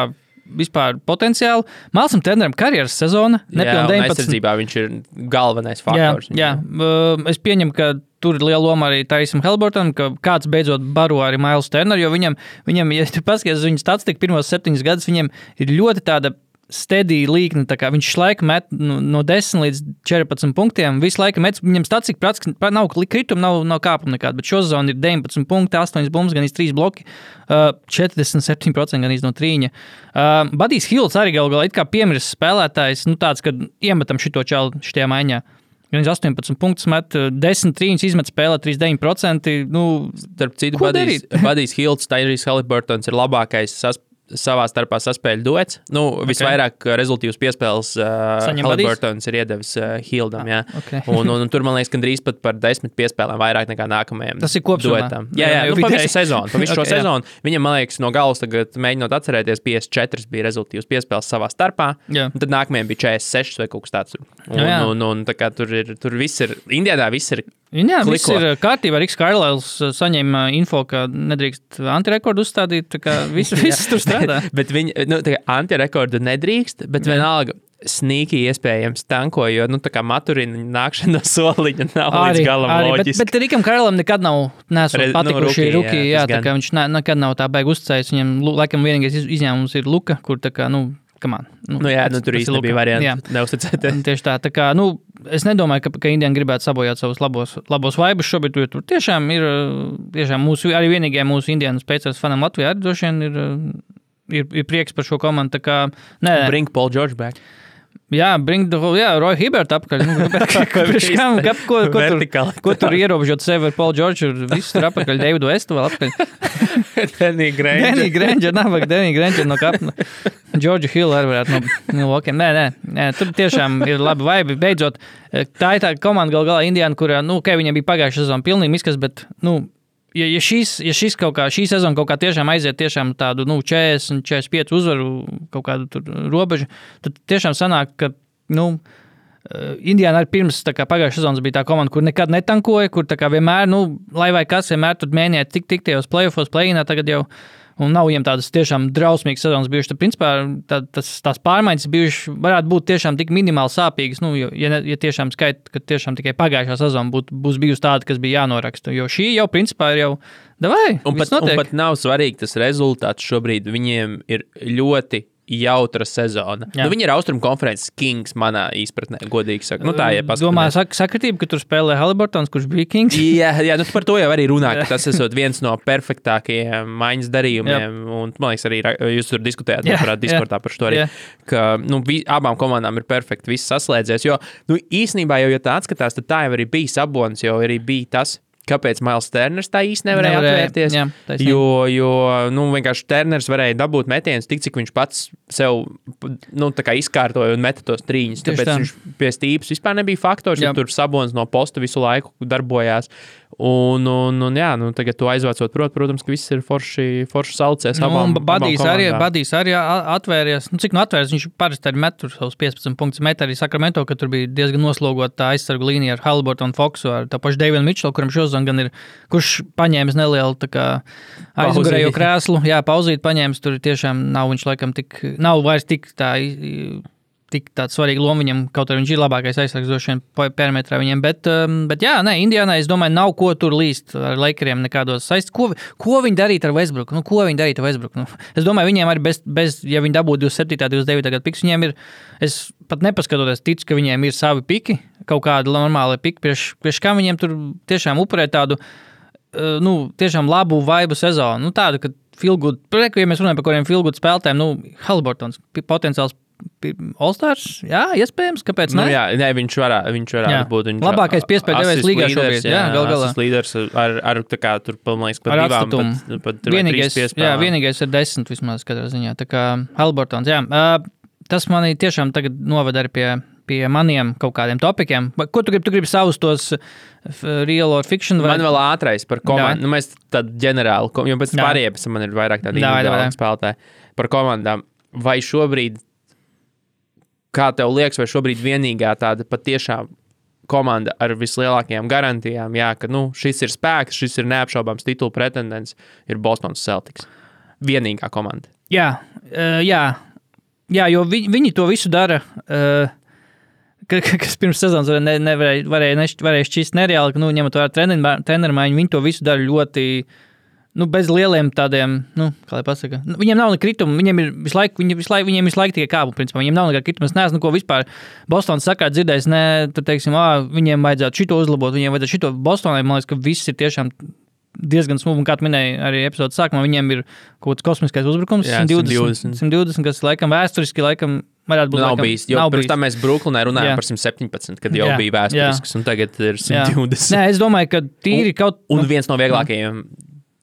vispār potenciālu. Māksliniekam, trenerim karjeras sezona, Jā, nepilnīgi un 19. aizsardzībā viņš ir galvenais Jā, faktors. jā. Uh, es pieņemu, ka tur ir liela loma arī Taisam Helbertam, ka kāds beidzot baro arī Mails Turner, jo viņam, viņam ja tu paskaties uz viņa statistiku pirmos septiņus gadus, viņam ir ļoti tāda stedija līkne. Viņš laika met no, no 10 līdz 14 punktiem. Visu laiku met, viņam statistika praktiski nav krituma, nav, nav kāpuma nekāda. Bet šo zonu ir 19 punkti, 8 bumbas, gan 3 bloki, uh, 47% gan no trīņa. Uh, Badijs Hills arī galu galā ir kā piemiris spēlētājs, nu tāds, kad iemetam šito čalu šitajā maiņā. Gan 18 punktus met, 10 trīņus izmet spēlē 39%. Nu, Starp citu, Badijs, Hilts, Tairijs Haliburtons ir labākais sas, savā starpā saspēļu duets. Nu, okay. Visvairāk uh, rezultātus piespēles uh? Haliburtons ir iedevis uh, Hildam. Jā. ok. un, un, un tur, man liekas, ka drīz pat par desmit piespēlēm vairāk nekā nākamajam. Tas ir duetam. Jā, jā, Jā, nu, pa visu sezonu. Pa visu šo Ok, jā. sezonu. Viņam, man liekas, no galas tagad mēģinot atcerēties, 54 bija rezultātus piespēles savā starpā. Jā. Un tad nākamajam bija 46 vai kaut kas tāds. Un, Jā, jā. un, un, tā kā tur ir, tur viss ir, Indijā viss ir Jā, viss Kliko. ir kārtībā. Riks Kailēls saņēma info, ka nedrīkst antirekordu uzstādīt. tā kā Viss, viss tur strādā. bet viņi, nu, tā kā antirekordu nedrīkst, bet vienalga. Snīki iespējams tanko, jo nu, tā kā maturina nākšana no soliņa nav līdz galam bet, loģiski. bet Rikam Karelam nekad nav nesot nu, patikuši rookie, Ruki. jā, Jā, tā kā viņš ne, nekad nav tā baigi uzticējis. Viņam, laikam, vienīgais iz- izņēmums ir Luka, kur tā kā, nu, come on. nu, jā, nu, tur īstenībā bija variants neuzticēties. Tieši tā, tā kā, nu, es nedomāju, ka, ka Indija gribētu sabojāt savus labos, labos vaibus šobrīd, jo tur tiešām ir, tiešām mūsu, arī vienīgie mūsu Indijas spēcēs fanam Latvijā arī droši vien ir, ir, ir prieks par šo komandu. Tā kā, nē, Bring Paul George back. jā, bring the whole, jā, Roy Hibbert apakaļ. Nu, kam- kap- ko, ko, tur, ko tur ierobežot sevi ar Paul George, ir viss tur apakaļ, Davidu Estu vēl apakaļ. Denny Granger. Denny Granger, nav Denny Granger no kapna. George Hill arī varētu no Milwaukee. Nē, nē, nē, tur tiešām ir labi vaibi. Beidzot, eh, tā ir tā komanda gal galā Indiāna, kurā, nu, ok, viņiem bija pagājušā sezona pilnīgi miskas, bet, nu, ja, ja, šīs, ja šis kaut kā, šī sezona kaut kā tiešām aiziet tiešām tādu, nu, 40, 45 uzvaru kaut kādu tur robežu, tad tiešām sanāk, ka, nu, eh, Indijāna arī pirms pagājušā sezonas bija tā komanda, kur nekad netankoja, kur vienmēr, nu, lai vai kas, vienmēr tur mēģināja tik, tik tajos playoffs, play-inā, tagad jau. Un nav viņiem tādas tiešām drausmīgas sezonas bijušas. Tad, principā, tā, tas, tās pārmaiņas bijušas, varētu būt tiešām tik minimāli sāpīgas. Nu, jo, ja, ne, ja tiešām skaitā, ka tiešām tikai pagājušā sezona būt, būs bijusi tāda, kas bija jānoraksta. Jo šī jau, principā, ir jau. Davai, Un pat, un notiek. pat nav svarīgi tas rezultāts šobrīd. Viņiem ir ļoti jautra sezona. Jā. Nu, viņi ir Austrum konferences kings manā izpratnē, godīgi sakot. Nu, tā ir Domāju, sak, sakritība, ka tur spēlē Haliburtons, kurš bija Kings. Jā, jā nu, par to jau arī runā, ka tas ir viens no perfektākajiem maiņas darījumiem. Un, man liekas, arī jūs tur diskutējāt Jā, par Discordā par šo arī. jā. Ka nu, vi, abām komandām ir perfekti viss saslēdzies. Jo nu, īsnībā, jau, ja tā atskatās, tad tā jau arī bija sabonis, jo arī bija tas. Kāpēc Mails Turners tā īsti nevarēja, Nevarēja, atvērties? jā, taisnība. jo, jo nu, vienkārši Turners varēja dabūt metienus tik, cik viņš pats sev nu, izkārtoja un meta tos trīņus. Tāpēc tā. viņš pie stīpas vispār nebija faktors, jo tur sabons no posta visu laiku darbojās. Un, un, un jā, nu, tagad to aizvācot, prot, protams, ka viss ir forši, forši saucies. Nu, abām, un Badijs abām arī. Badijs arī atvērties. Nu, cik nu atvērts, viņš parasti arī met savus 15 punktus. Met arī Sakramento, ka tur bija diezgan noslogota aizsargu līnija ar Haliburtu un Foksu, ar tā pašu Deivinu Mičelu, kuram šodien gan ir, kurš paņēmis nelielu aizmugurējo krēslu. Jā, pauzīt paņēmis, tur tiešām nav viņš laikam tik, nav vairs tik tā. Tik tāds svarīgs loma viņam, kaut arī viņš ir labākais aizsargs droši vien perimetrā viņiem. Bet, um, bet jā, nē, Indijānā es domāju, nav ko tur līst ar Lakeriem nekādos saistībos. Ko, ko viņi darītu ar Westbrook? Nu, ko viņi darītu ar Westbrook? Nu, es domāju, viņiem arī bez, bez ja viņi dabūtu 27, 29 gadu piks, viņiem ir, es pat nepaskatoties, ticu, ka viņiem ir savi piki, kaut kādi normāli piki, priekš, priekš kā viņiem tur tiešām upurēt tādu, uh, nu, tiešām labu vaibu sezonu. Nu, tādu, ka Filgud, ja mēs runājam par kādiem Filgud spēlētājiem, nu, Haliburtons, pi- potenciāls All-Stars, jā, iespējams, kāpēc Nu, ne? jā, nē, viņš varētu, viņš varētu Jā. būt. Viņš Labākais piespēļu devējs assist līgā šobrīd, jā, gal galā. Līderis ar, ar, tā kā tur, liekas, pat Ar divām, atstatumu. pat, pat Vienīgais, jā, vienīgais ir desmit vismaz katrā ziņā. Tā kā Haliburtons, jā. Uh, tas manī tiešām tagad noved arī pie, pie maniem kaut kādiem topikiem. Ko tu gribi? Tu gribi savus tos real or fiction vai Man vēl ātrais par komandu. Nu, mēs tādu ģenerāli, ko- jo pēc Jā. pārējiem man ir vairāk tādu individuālu spēlētāju par komandām. Vai šobrīd, kā tev liekas, vai šobrīd vienīgā tāda patiešām komanda ar vislielākajām garantijām, jā, ka nu, šis ir spēks, šis ir neapšaubāms titula pretendents, ir Bostonas Celtics. Vienīgā komanda. Jā, uh, jā. jā jo viņi, viņi to visu dara. Uh, ka- ka- Kas pirms sezonas ne, nevarēja, varēja, varēja šķist nereāli, ka, nu, ņemot vērā treneru maiņu, viņi to visu dara ļoti, nu, bez lieliem tādiem, nu, kā lai pasaka. Nu, viņiem nav nekāda krituma, viņiem ir visu laiku, viņi visu laiku, viņiem visu laiku tikai kāpu, principā. Viņiem nav nekāda krituma. Es neesmu ko vispār Bostonas sakā dzirdējis, ne, tur, teiksim, ā, viņiem vajadzētu šito uzlabot, viņiem vajadzētu šito Bostonai. Man liekas, ka viss ir tiešām diezgan smūgi, un kā tu minēji arī epizodes sākumā, viņiem ir kaut kāds kosmiskais uzbrukums, Jā, 120, 120. 120, kas laikam vēsturiski laikam varētu būt. Nav laikam, bijis. Jo nav pirms tam mēs Brooklynā runājām Jā. par 117, kad jau Jā, bija vēsturisks, un tagad ir Jā. 120. Nē, es domāju, ka tīri kaut Un viens no vieglākajiem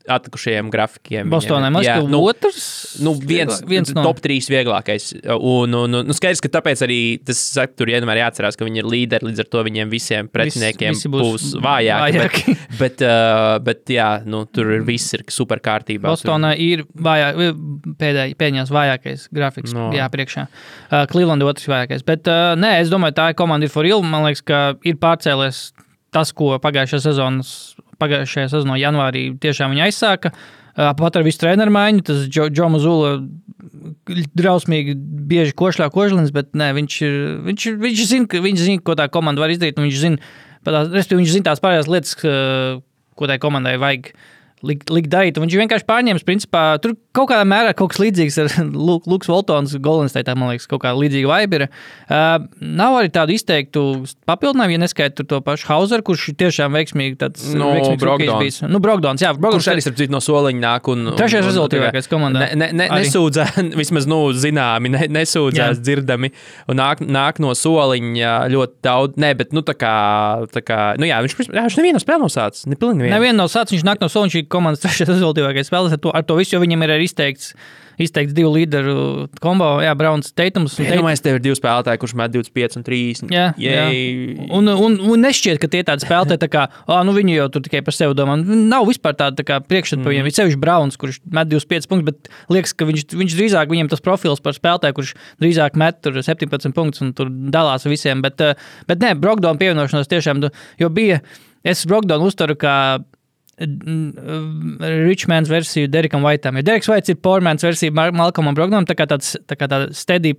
atlikušajiem grafikiem. Bostonai. ka nu, otrs. Nu, viens, viens no. top 3 vieglākais. Un, un, un, nu, skaidrs, ka tāpēc arī tas saka, tur vienmēr jāatcerās, ka viņi ir līderi. Līdz ar to viņiem visiem pretiniekiem visi būs, būs vājāki. vājāki. Bet, bet, uh, bet jā, nu, tur ir viss ir super kārtībā. Bostonā ir vājā, pēdēj, pēdējās vājākais grafiks. No. Jā, priekšā. Uh, Cleveland otrs vājākais. Bet uh, nē, es domāju, tā komanda ir for real. Man liekas, ka ir pārcēlies tas, ko pagājušajā sezonas, pagājušajā sezonā janvārī tiešām viņi aizsāka. Uh, pat ar visu treneru maiņu, tas Džo- Džo Mazula drausmīgi bieži košļā kožlins, bet nē, viņš, ir, viņš, viņš, zina, viņš zina, ko tā komanda var izdarīt. Viņš zina, tās- viņš zina tās pārējās lietas, ko tai komandai vajag. Likt, un viņš vienkārši pārņēma, principā, tur kaut kādā mērā kaut kas līdzīgs ar Lu- Lukas Voltons, Golden State, man liekas, kaut kā līdzīga vibe ir. Uh, nav arī tādu izteiktu papildinājumu, ja neskaidro to pašu Hauseru, kurš tiešām veiksmīgi tāds Nu, Brogdons. Nu, Brogdons, jā, Brogdons. Kurš arī starp citu no soliņa nāk un. un- Trešais rezultātīvākais komandā. Ne, ne, ne, Arī. nesūdzā, vismaz nu, zināmi, ne, nesūdzās, Jā. dzirdami. Un nāk, nāk no soliņa ļoti daudz. Nē, bet, nu, tā kā. Tā kā nu, jā, viņš, jā, viņš nevienu spēli. Ne pilnīgi nevienu. No sācis, viņš nāk no ir komandas trešais rezultātīvākais spēlētājs. Ar, to- ar to visu, jo viņam ir arī izteikts, izteikts divu līderu kombo, jā, Browns, Teitums. un Tate- Iedomājieties, tev ir divi spēlētāji, kurš met 25 un 30. Jā, jā. Jej. Un, un, un nešķiet, ka tie tādi spēlētāji, tā kā, ah, nu viņi jau tur tikai par sevi domā. Nu, Nav vispār tāda tā priekšstata Mhm. par viņiem. Ir sevišķi Browns, kurš met 25 punktus, bet liekas, ka viņš, viņš drīzāk viņam tas profils par spēlētāju, kurš drīzāk met tur 17 punktus un tur dalās visiem. Bet, eh, bet nē, Brokdona pievienošanos tiešām, nu, jo bija, es Brokdonu uzturu kā Richmonds versiju Derekam Vaitam. Jo Dereks Vaits ir Pormans versija Malcolmam Brogdonam, tā kā tāds tā kā tāda steady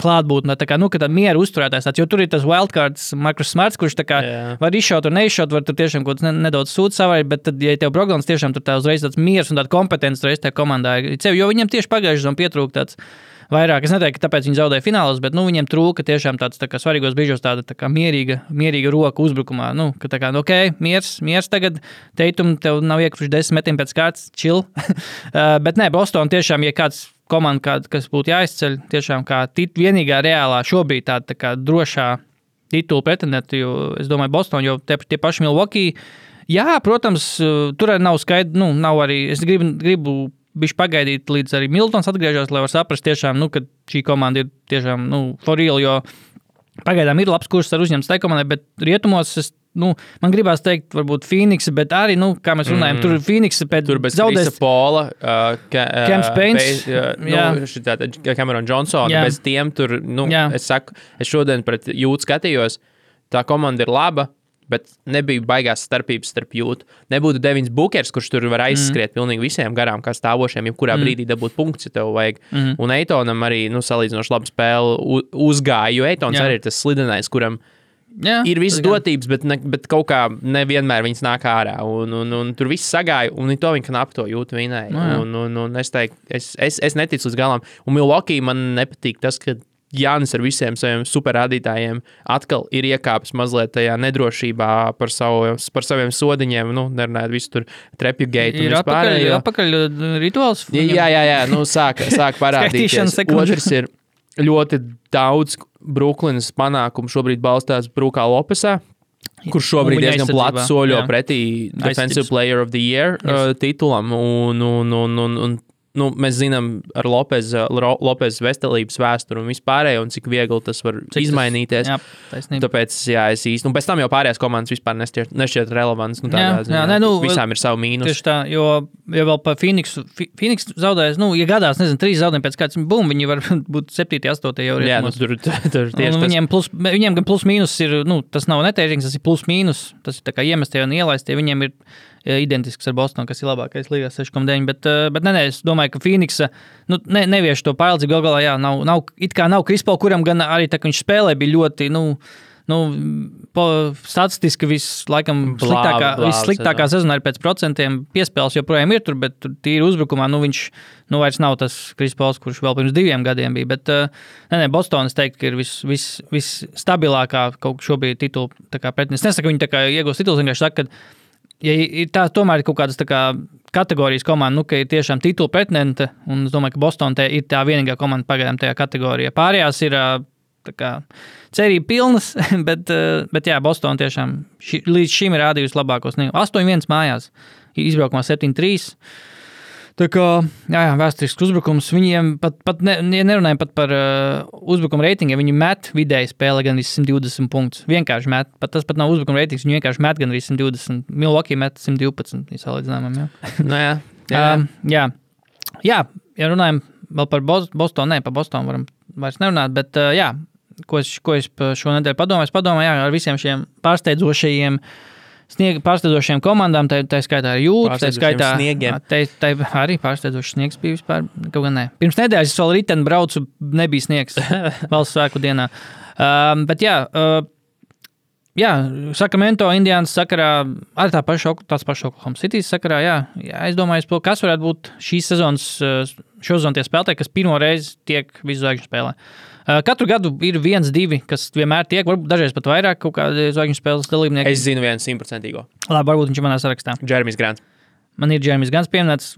klātbūtne, tā kā, nu, ka tā miera uzturētājs tāds, jo tur ir tas wildcards Markus Smarts, kurš tā kā Jā. var izšaut un neizšaut, var tur tiešām kaut ne- nedaudz sūds savai, bet tad, ja tev Brogdons tiešām tur tā uzreiz tāds miers un tāda kompetence reiz tajā komandā, jo viņam tieši pagājušajā zonā pietrūka tāds vairāk. Es neteiktu, ka tāpēc viņi zaudēja finālos, bet nu, viņiem trūka tiešām tāds tā kā, svarīgos brīžos tāda tā kā, mierīga, mierīga roka uzbrukumā. Nu, ka, tā kā, nu, ok, miers, miers tagad, teitum, tev nav iekļuvuši desmit metieni pēc kārtas, chill. Uh, bet nē, Boston tiešām, ja kāds komanda, kād, kas būtu jāizceļ, tiešām kā tit, vienīgā reālā šobrīd tāda tā kā drošā titula pretendenta, jo es domāju, Boston, jo tie, tie paši Milwaukee. Jā, protams, uh, tur arī nav skaidrs, nu, nav arī. Es gribu, gribu bišķi pagaidīt, līdz arī Miltons atgriežas, lai var saprast, tiešām, nu, ka šī komanda ir tiešām nu, for real. Jo pagaidām ir labs kurs ar uzņemts tai komandai, bet rietumos es. Nu, man gribās teikt, varbūt Phoenix, bet arī, nu, kā mēs runājam, mm. tur ir Phoenix pēc Tur bez zaudēs. Pola, ka, Cams Paints, Pe- jā. šitā tā Cameron Johnsona. Jā. Bez tiem tur, nu, Jā. es saku, es šodien pret jūtu skatījos, tā komanda ir laba. Bet nebija baigās starpības starp jūtu. Nebūtu Devins Bookers, kurš tur var aizskriet mm. pilnīgi visiem garām, kā stāvošiem, jebkurā mm. brīdī dabūt punktus, ja tev vajag. Mm. Un Eitonam arī nu, salīdzinoši labu spēli uzgāja, jo Eitons Jā. arī ir tas slidenais, kuram Jā, ir visas dotības, bet, ne, bet kaut kā nevienmēr viņas nāk ārā. Un, un, un tur viss sagāja, un to viņa knapi to jūt vienai. Nu, jā. un, un, un es teiktu, es, es, es neticu līdz galam. Un Milwaukee man nepatīk tas, ka Jānis ar visiem saviem superrādītājiem atkal ir iekāpis mazliet tajā nedrošībā par, savu, par saviem sodiņiem. Nu, nerunājot visu tur trepju gaitu. Ir ir apakaļ uh, rituāls. Jā, jā, jā, nu sāk, sāk parādīties. Otrs ir ļoti daudz Brooklynas panākumu šobrīd balstās Brūkā Lopesā. Kurš šobrīd diezgan plati soļo jā. pretī Defensive. Player of the Year Yes. uh, titulam. Un, un, un, un, un, nu, mēs zinām ar Lopez, Lopez veselības vēsturi un vispārējo, un cik viegli tas var Cik tas- izmainīties. Jā, taisnība. Tāpēc, jā, es īsti. Un pēc tam jau pārējās komandas vispār nešķiet, nešķiet relevants. Nu, Jā, tādā jā, ziņā, nē, nu, visām ir savi mīnus. Tieši tā, jo, jo vēl par Phoenixu. Phoenix zaudēs, nu, ja gadās, nezinu, trīs zaudējumi pēc kāds bum, viņi var būt 7, 8 jau Jā, nu, tur, tur tieši Un tas. viņiem, plus, viņiem gan plus mīnus ir, nu, tas nav netērings, tas ir plus mīnus. Tas ir tā kā iemestie un ielaistie. Viņiem ir ja, identisks ar Bostonu, kas ir labākais līgā 6,9. Bet, eh, bet nē, nē, es domāju, ka Phoenixa nu, ne, nevieš to pārlīdzību. Galu galā, jā, nav, nav, it kā nav Krispo, kuram gan arī tā, ka viņš spēlē, bija ļoti. Nu, Nu, po, statistiski vislabākā Blāvi, blāvi sliktākā sezona ir pēc procentiem. Piespēles joprojām ir tur, bet tīri uzbrukumā nu, viņš nu, vairs nav tas Krispols, kurš vēl pirms diviem gadiem bija. Bet, nē, nē, Bostonas teikt, ka ir vis, vis, visstabilākā kaut šobrīd titula pretinieks. Es nesaku, ka viņi iegūs titulu, vienkārši saku, ka ja ir tā, tomēr ir kaut kādas tā kā, kategorijas komanda, nu, ka ir tiešām titula pretendente. Un es domāju, ka Bostonā ir tā vienīgā komanda pagaidām tajā kategorijā. Pārējās ir kā, cerība pilnas, bet, bet jā, Bostonā tiešām ši, līdz šim ir rādījusi labākos. 8-1 mājās, izbraukumā 7-3. Tā kā jā, jā, vēsturisks uzbrukums. Viņiem pat, pat ne, ja nerunājam pat par uh, uzbrukuma reitingiem. Viņi met vidēji spēlē gan 120 punktus. Vienkārši met. Pat tas pat nav uzbrukuma reitings. Viņi vienkārši met gan 120. Milwaukee met 112. ja Salīdzinājumam. Jā. Nu, jā, jā. Um, jā. jā, ja runājam vēl par Bos- Bostonu, ne par Bostonu varam vairs nerunāt, bet uh, jā, ko es, ko es pa šo nedēļu padomāju, es padomāju, jā, ar visiem šiem pārsteidzošajiem sniega pārsteidzošiem komandām, tā, tā skaitā arī jūtas, tā skaitā tā, tā arī pārsteidzošs sniegs bija vispār. Kaut gan ne. Pirms nedēļas es vēl riteni braucu, nebija sniegs valsts svētku dienā. Um, bet jā, uh, jā Sakramento, Indiānas sakarā, arī tā paša, tāds pašs Oklahoma City sakarā, jā, jā, es domāju, kas varētu būt šīs sezonas, šo sezonu tie spēlētāji, kas pirmo reizi tiek visu zvaigžņu spēlē. Uh, Katru gadu ir viens, divi, kas vienmēr tiek, varbūt dažreiz pat vairāk kaut kādi zvaigžņu spēles dalībnieki. Es zinu vienu simtprocentīgo. Labi, varbūt viņš ir manā sarakstā. Džeremijs Grants, Man ir Džermijs Gans pieminēts,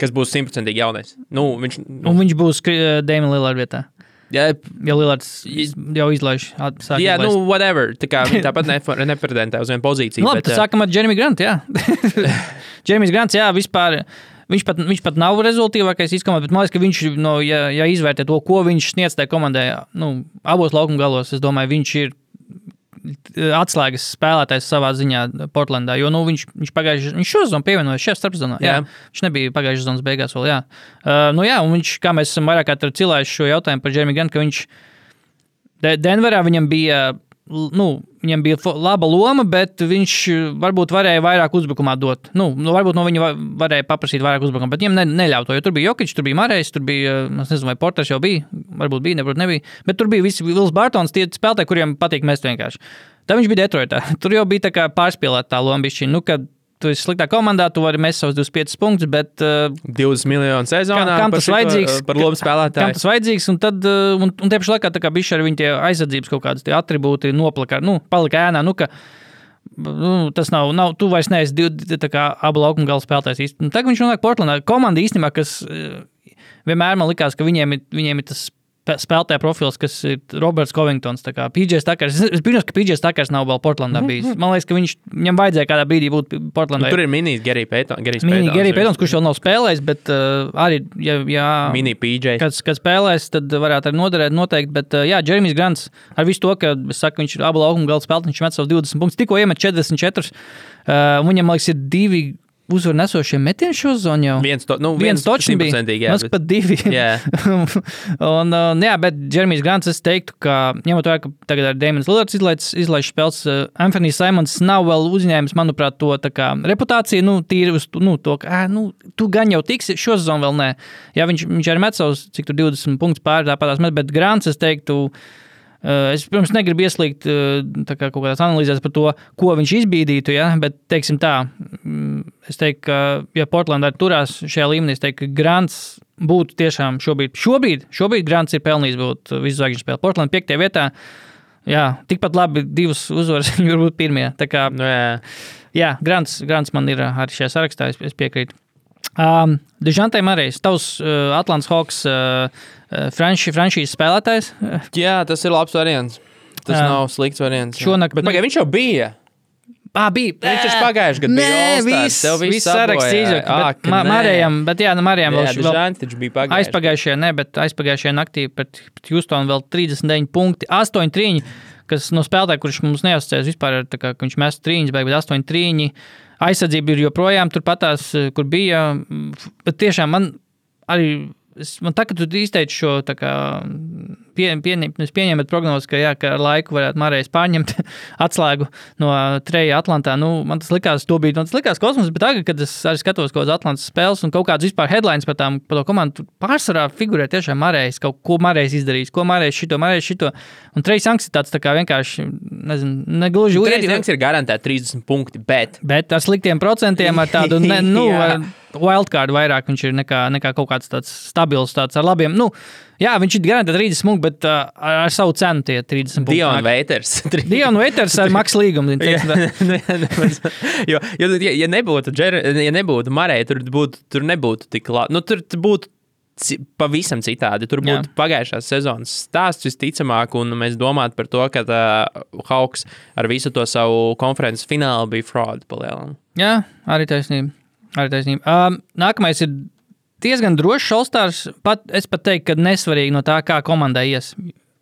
kas būs simtprocentīgi jaunais. Nu, viņš, nu, un viņš būs Dēmon Lillard vietā. jā, Ja Lillards jau izlaiž, jā, izlaist. nu, whatever. Tā kā viņi tāpat nepretendē uz vienu pozīciju. Labi, bet, ā, sākam ar Jeremiju Grantu. Jā, Jeremijs Grants, jā, vispār. Viņš pat, viņš pat nav rezultātīvākais izkomandējums, bet man liekas, ka viņš, no, ja, ja izvērtē to, ko viņš sniedz tajā komandai, nu, abos laukuma galos, es domāju, viņš ir atslēgas spēlētājs savā ziņā Portlandā. Jo nu, viņš, viņš pagājušajā viņš šo sezonu pievienoja šajā starpsezonā. Jā. Jā. Viņš nebija pagājušajā sezonas beigās vēl. Jā, uh, nu, jā viņš, kā mēs esam vairāk kārt cilājuši šo jautājumu par Jeremiju Grantu, ka viņš De Denverā viņam bija. Nu, viņam bija laba loma, bet viņš uh, varbūt varēja vairāk uzbrukumā dot. Nu, nu, varbūt no viņa va- varēja paprasīt vairāk uzbrukumu, bet viņam ne, neļauj to. Jo tur bija Jokic, tur bija Marijas, tur bija, uh, es nezinu, vai Porters jau bija. Varbūt bija, varbūt nebija. Bet tur bija visi Vils Bārtons, tie spēlētāji, kuriem patīk mest vienkārši. Tā viņš bija Detroitā. Tur jau bija tā kā pārspīlēta tā loma. Nu, kad tu esi sliktā komandā, tu vari mest savus 25 punktus, bet uh, 20 miljonu sezonā. Kam- kam tas šito, vajadzīgs? ā, Par lomu kam spēlētāju. tas vajadzīgs. Un, tad, uh, un, un tie pašā laikā, tā kā bija arī viņa tie aizsardzības kaut kādas tie atribūti, noplaka, nu, palika ēnā. Nu, ka, Nu, tas nav, nav. Tu vairs neesi abu laukuma gala spēlētājs. īsti. Un Tagad viņš nonāk Portlandā. Komanda īstenībā, kas eh, vienmēr man likās, ka viņiem ir, viņiem ir tas spēlētāja profils, kas ir Roberts Covingtons. PJ Stakars. Es, es brīnos, ka PJ Stakars nav vēl Portlandā bijis. Man liekas, ka viņš, viņam vajadzēja kādā brīdī būt Nu, Portlandā. tur ir mini Gerija Pētons. Mini Gerija Pētons, kurš vēl nav spēlējis, bet uh, arī, ja, ja Mini PJ. Kad, kad spēlēs, tad varētu arī noderēt noteikti. Bet, uh, jā, Jeremijs Grants ar visu to, ka saku, viņš ir abu laukuma galda spēlētājs, viņš met savus 20 punktus, tikko iemet 44. Uh, un viņam, man liekas, ir divi uzvaru nesošie metieni šo zonu jau. Viens, to, nu, Viens točs bija. jā, Mums bet- pat divi. Jā. un, uh, jā, bet Jeremijs Grants, es teiktu, ka ņemot vērā, ka tagad ar Dēmons Lillards izlaiž, izlaiž spēles, uh, Anthony Simons nav vēl uzņēmis, manuprāt, to kā, reputāciju, nu, tīri uz nu, to ka, ā, nu, tu gan jau tiksi, šo sezonu vēl nē. Jā, viņš, viņš arī met savus, cik tur 20 punktus pāri tāpatās met, bet Grants, es teiktu, Uh, es, protams, negribu ieslīgt tā kā kaut kādās analīzēs par to, ko viņš izbīdītu, ja? bet, teiksim tā, mm, es teiktu, ka, ja Portlandā turās šajā līmenī, es teiktu, ka Grants būtu tiešām šobrīd, šobrīd, šobrīd Grants ir pelnījis būt visu zvaigžņu spēlē. Portlandā piektajā vietā, jā, tikpat labi divas uzvaras, viņi var būt pirmie. Tā kā, Nu, jā. jā, Grants, Grants man ir uh, arī šajā sarakstā, es, es piekrītu. Um, Dežantai Marijs, tavs uh, Atlants Hawks uh, franši, franšīzes spēlētājs. Uh, jā, tas ir labs variants. Tas Jā. nav slikts variants. Šonakt- Bet pagaid, viņš jau bija. Ah, bija. Viņš taču pagājuši gadu bija Nē, viss, saraksts izjūta. Marijam, bet jā, nu Marijam Jā, vēl taču bija pagājuši. aizpagājušajā, ne, bet aizpagājušajā naktī pret, pret Houstonu vēl 39 punkti, 8 trīņi, kas no spēlētāja, kurš mums neasociēs vispār tā kā, ka viņš mēs trīņus, bet 8 trīņi. Aizsardzība ir joprojām turpatās, eh, kur bija. mm, Bet tiešām man arī. Es, man tā, ka tu izteici šo kā, pie, pieņem, es pieņēmu prognozi, ka, jā, ka ar laiku varētu Marijas pārņemt atslēgu no treja Atlantā. Nu, man tas likās, to bija, man tas likās kosmos, bet tagad, kad es arī skatos kaut kādas Atlantas spēles un kaut kādas vispār headlines par, tām, par to komandu, pārsvarā figurē tiešām Marijas, kaut ko Marijas izdarījis, ko Marijas šito, Marijas šito. Un trejas Anks ir tāds tā kā vienkārši, nezinu, negluži Trīs uiedi- Janks ir garantēti 30 punkti, bet Bet ar sliktiem procentiem, ar tādu ne, nu, wildcard vairāk viņš ir nekā, nekā kaut kāds tāds stabils, tāds ar labiem. Nu, jā, viņš ir garantēti 30 smūgi, bet uh, ar, savu cenu tie 30 punkti. Diona nāk. Veiters. Dionu Veiters ar maks līgumu. Jo, jo, ja, ja nebūtu, Džer, ja nebūtu Marija, tur, būtu, tur nebūtu tik labi. Nu, tur būtu pavisam citādi. Tur būtu pagājušās sezonas stāsts visticamāk, un mēs domātu par to, ka uh, Hawks ar visu to savu konferences finālu bija fraud palielinājums. Jā, arī taisnība. Arī taisnība. Um, nākamais ir diezgan drošs All-Stars. Pat, es pat teiktu, ka nesvarīgi no tā, kā komandai ies.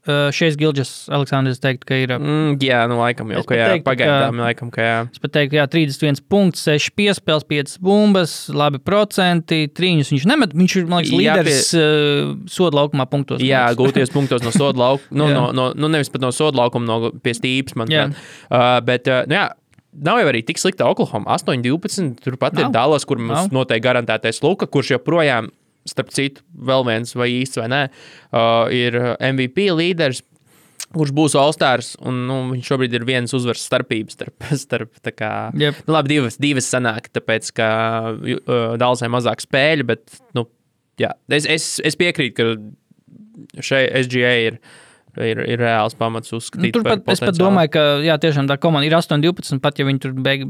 Uh, Šeit Gilģis Aleksandrs teikt, ka ir. Uh, Mm, jā, nu laikam jau, ka jā, teiktu, pagaidām, ka- laikam, ka jā. Es pat teiktu, ka 31 punkts, 6 piespēles, 5 bumbas, labi procenti, 3 viņš nemet. Viņš ir, man liekas, Jā, līderis uh, soda laukumā punktos. man Jā, liekas. gūties punktos no soda laukuma. Nu, Jā. no, no, nu, nevis pat no soda laukuma, no pie stīpas, Jā. manuprāt. Uh, bet, uh, nu, jā, nav jau arī tik slikta Oklahoma. 8, 12. Turpat ir Nav. Dallas, kur mums Nav. noteikti garantētais Luka, kurš joprojām, starp citu, vēl viens vai īsts vai nē, uh, ir MVP līderis. Kurš būs Olstārs, un nu, viņš šobrīd ir viens uzvaras starpības starp, starp kā, Jep. nu, labi, divas, divas sanāk, tāpēc, ka uh, Dālasai mazāk spēļu, bet, nu, jā, es, es, es piekrītu, ka šai SGA ir, ir, ir reāls pamats Nu, uzskatīt. Turpat par es pat domāju, ka jā, tiešām tā komanda ir 8-12. Pat ja viņi tur beig,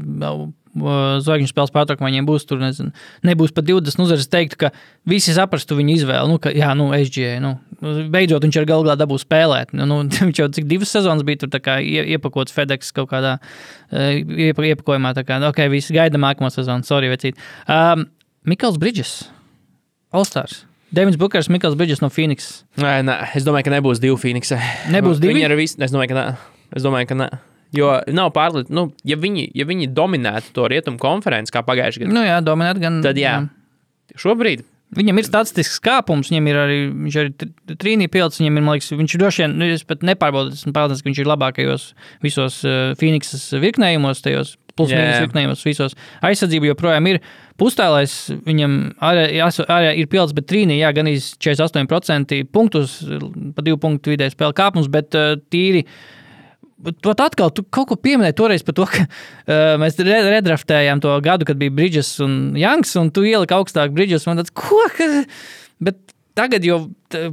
zvaigžņu spēles pārtraukumā, viņiem būs tur, nezinu, nebūs pat 20. Nu, es teiktu, ka visi saprastu viņu izvēli. Nu, ka, jā, nu, SGA. Nu, beidzot, viņš ar galvā dabū spēlēt. Nu, nu, viņš jau cik divas sezonas bija tur kā ie- iepakots FedEx kaut kādā uh, iepa, iepakojumā. Tā kā, ok, viss gaida nākamo sezonu. Sorry, vecīt. Um, Mikls Bridges, Allstars. Devins Bukers, Mikls Bridges no Phoenix. Nē, nē, es domāju, ka nebūs divu Phoenixai. Nebūs divi? Viņi ir visi. Es domāju, ka nē. Es domāju, ka nē. Jo nav pārlieku, nu, ja viņi, ja viņi dominētu to rietumu konferenci kā pagājušajā gadā, Nu, jā, dominēt gan. tad jā. Šobrīd Viņam ir statistisks kāpums, viņam ir arī, viņš arī tr- trīnī pilns, viņam ir, man liekas, viņš ir droši vien, nu, es pat nepārbaudu, esmu pārliecināts, ka viņš ir labākajos visos uh, Phoenixas virknējumos, tajos plus Jā, mīnus virknējumos visos. Aizsardzība joprojām ir. Pustēlais viņam arī, arī ir pilns, bet trīnī, jā, gan iz 48% punktus, pa divu punktu vidēji spēle kāpums, bet uh, tīri. Pat atkal, tu kaut ko pieminēji toreiz par to, ka uh, mēs re- redraftējām to gadu, kad bija Bridges un Janks, un tu ieliki augstāk Bridges. Man tāds, ko? Ka? Bet tagad jau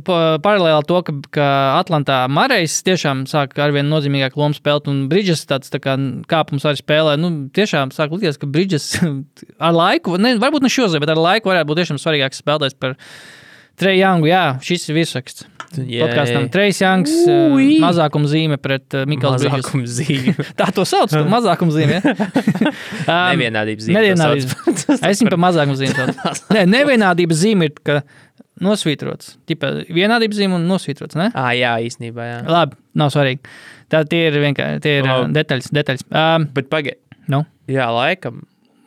paralēli to, ka, ka Atlantā Marijas tiešām sāk ar vien nozīmīgāku lomu spēlēt, un Bridges tāds tā kā kāpums arī spēlē. Nu, tiešām sāk likties, ka Bridges ar laiku, ne, varbūt ne šozē, bet ar laiku varētu būt tiešām svarīgāks spēlētājs par Treju Jangu. Jā, šis ir virsraksts. Podkāstam. Trejs uh, mazākuma zīme pret uh, Mikls mazākuma zīme. Tā to sauc par mazākumu zīmi. Ja? Um, Nevienādības zīme. Nevienādības. Es viņu par mazākumu zīmi saucu. Nē, nevienādības zīme ir, ka nosvītrots. Tipa vienādības zīme un nosvītrots. Ne? Ah, jā, īstenībā. Jā. Labi, nav svarīgi. Tā tie ir vienkārši tie ir Labi. detaļas. detaļas. Um, Bet pagaidi. nu, Jā, laikam.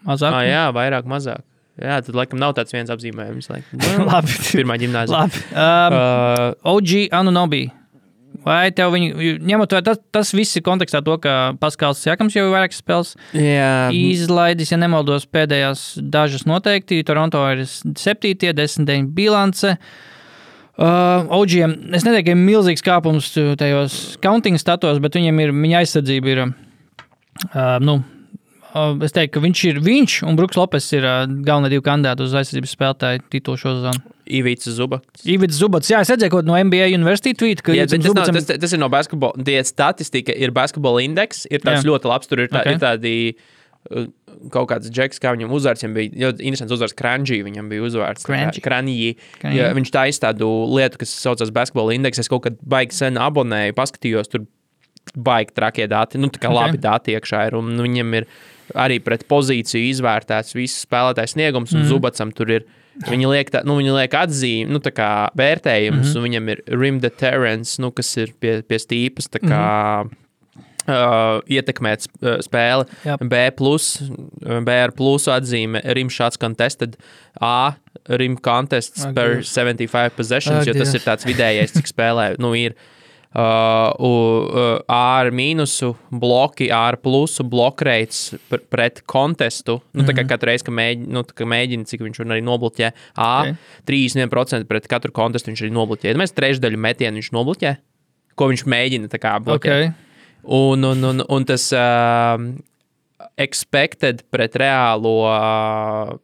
mazāk. Ah, jā, vairāk, mazāk. Jā, tad laikam nav tāds viens apzīmējums. Laikam. Labi. Pirmā gimnāzija. Labi. Um, Uh, OG Anunobi. Vai tev viņu, ņemot vērā, tas, tas viss ir kontekstā to, ka Paskals Jakams jau ir vairākas spēles jā, izlaidis, ja nemaldos, pēdējās dažas noteikti. Toronto ir 7, 10 dienu bilance. Uh, OGiem, es neteiktu, ka ir milzīgs kāpums tajos counting statos, bet viņam ir, viņa aizsardzība ir, uh, nu, uh, es teiktu, ka viņš ir, viņš un Bruks Lopes ir uh, galvenie divi kandidāti uz aizsardzības spēlētāju titulu šo sezonu. Ivīts Zubaks. Ivits Zubats, jā, es redzēju, ko no NBA University tweet, ka Jā, tas, nav, Zubacam- tas, tas ir no basketbola. Tie statistika ir basketbola indeks. Ir tāds Jā. ļoti labs. Tur ir, tā, Ok. okay. ir tādi uh, kaut kāds džeks, kā viņam uzvārds. Viņam bija ļoti interesants uzvārds. Kranģī viņam bija uzvārds. Kranji. Ja, viņš taisa tādu lietu, kas saucas basketbola indeks. Es kaut kad baigi sen abonēju, paskatījos tur baigi trakie dati. Nu, tā kā Ok. okay. labi dati iekšā ir. Un nu, viņam ir arī pret pozīciju izvērtēts viss spēlētājs sniegums, un mm. Zubacam tur ir. Viņi liek, tā, nu, viņi liek atzīmi, nu, tā kā vērtējumus, mm -hmm. un viņam ir rim deterrence, nu, kas ir pie, pie stīpas, tā kā mm -hmm. uh, ietekmēt uh, spēli. Jep. B, plus, B ar plusu atzīme, rim shots contested, A, rim contests Ak, per Dievs. 75 possessions, Ak, jo tas ir tāds vidējais, cik spēlē. Nu, ir, Uh, uh, ar mīnusu, bloki, ar plusu, blokreits pr pret kontestu. Nu, tā kā Mhm. katru reizi, kad mēģina, nu, kā mēģina, cik viņš arī nobloķē. A, Ok. okay. 31% pret katru kontestu viņš arī nobloķē. Mēs trešdaļu metienu viņš nobloķē, ko viņš mēģina tā kā bloķēt. Okay. Un, un, un, un tas uh, expected pret reālo uh,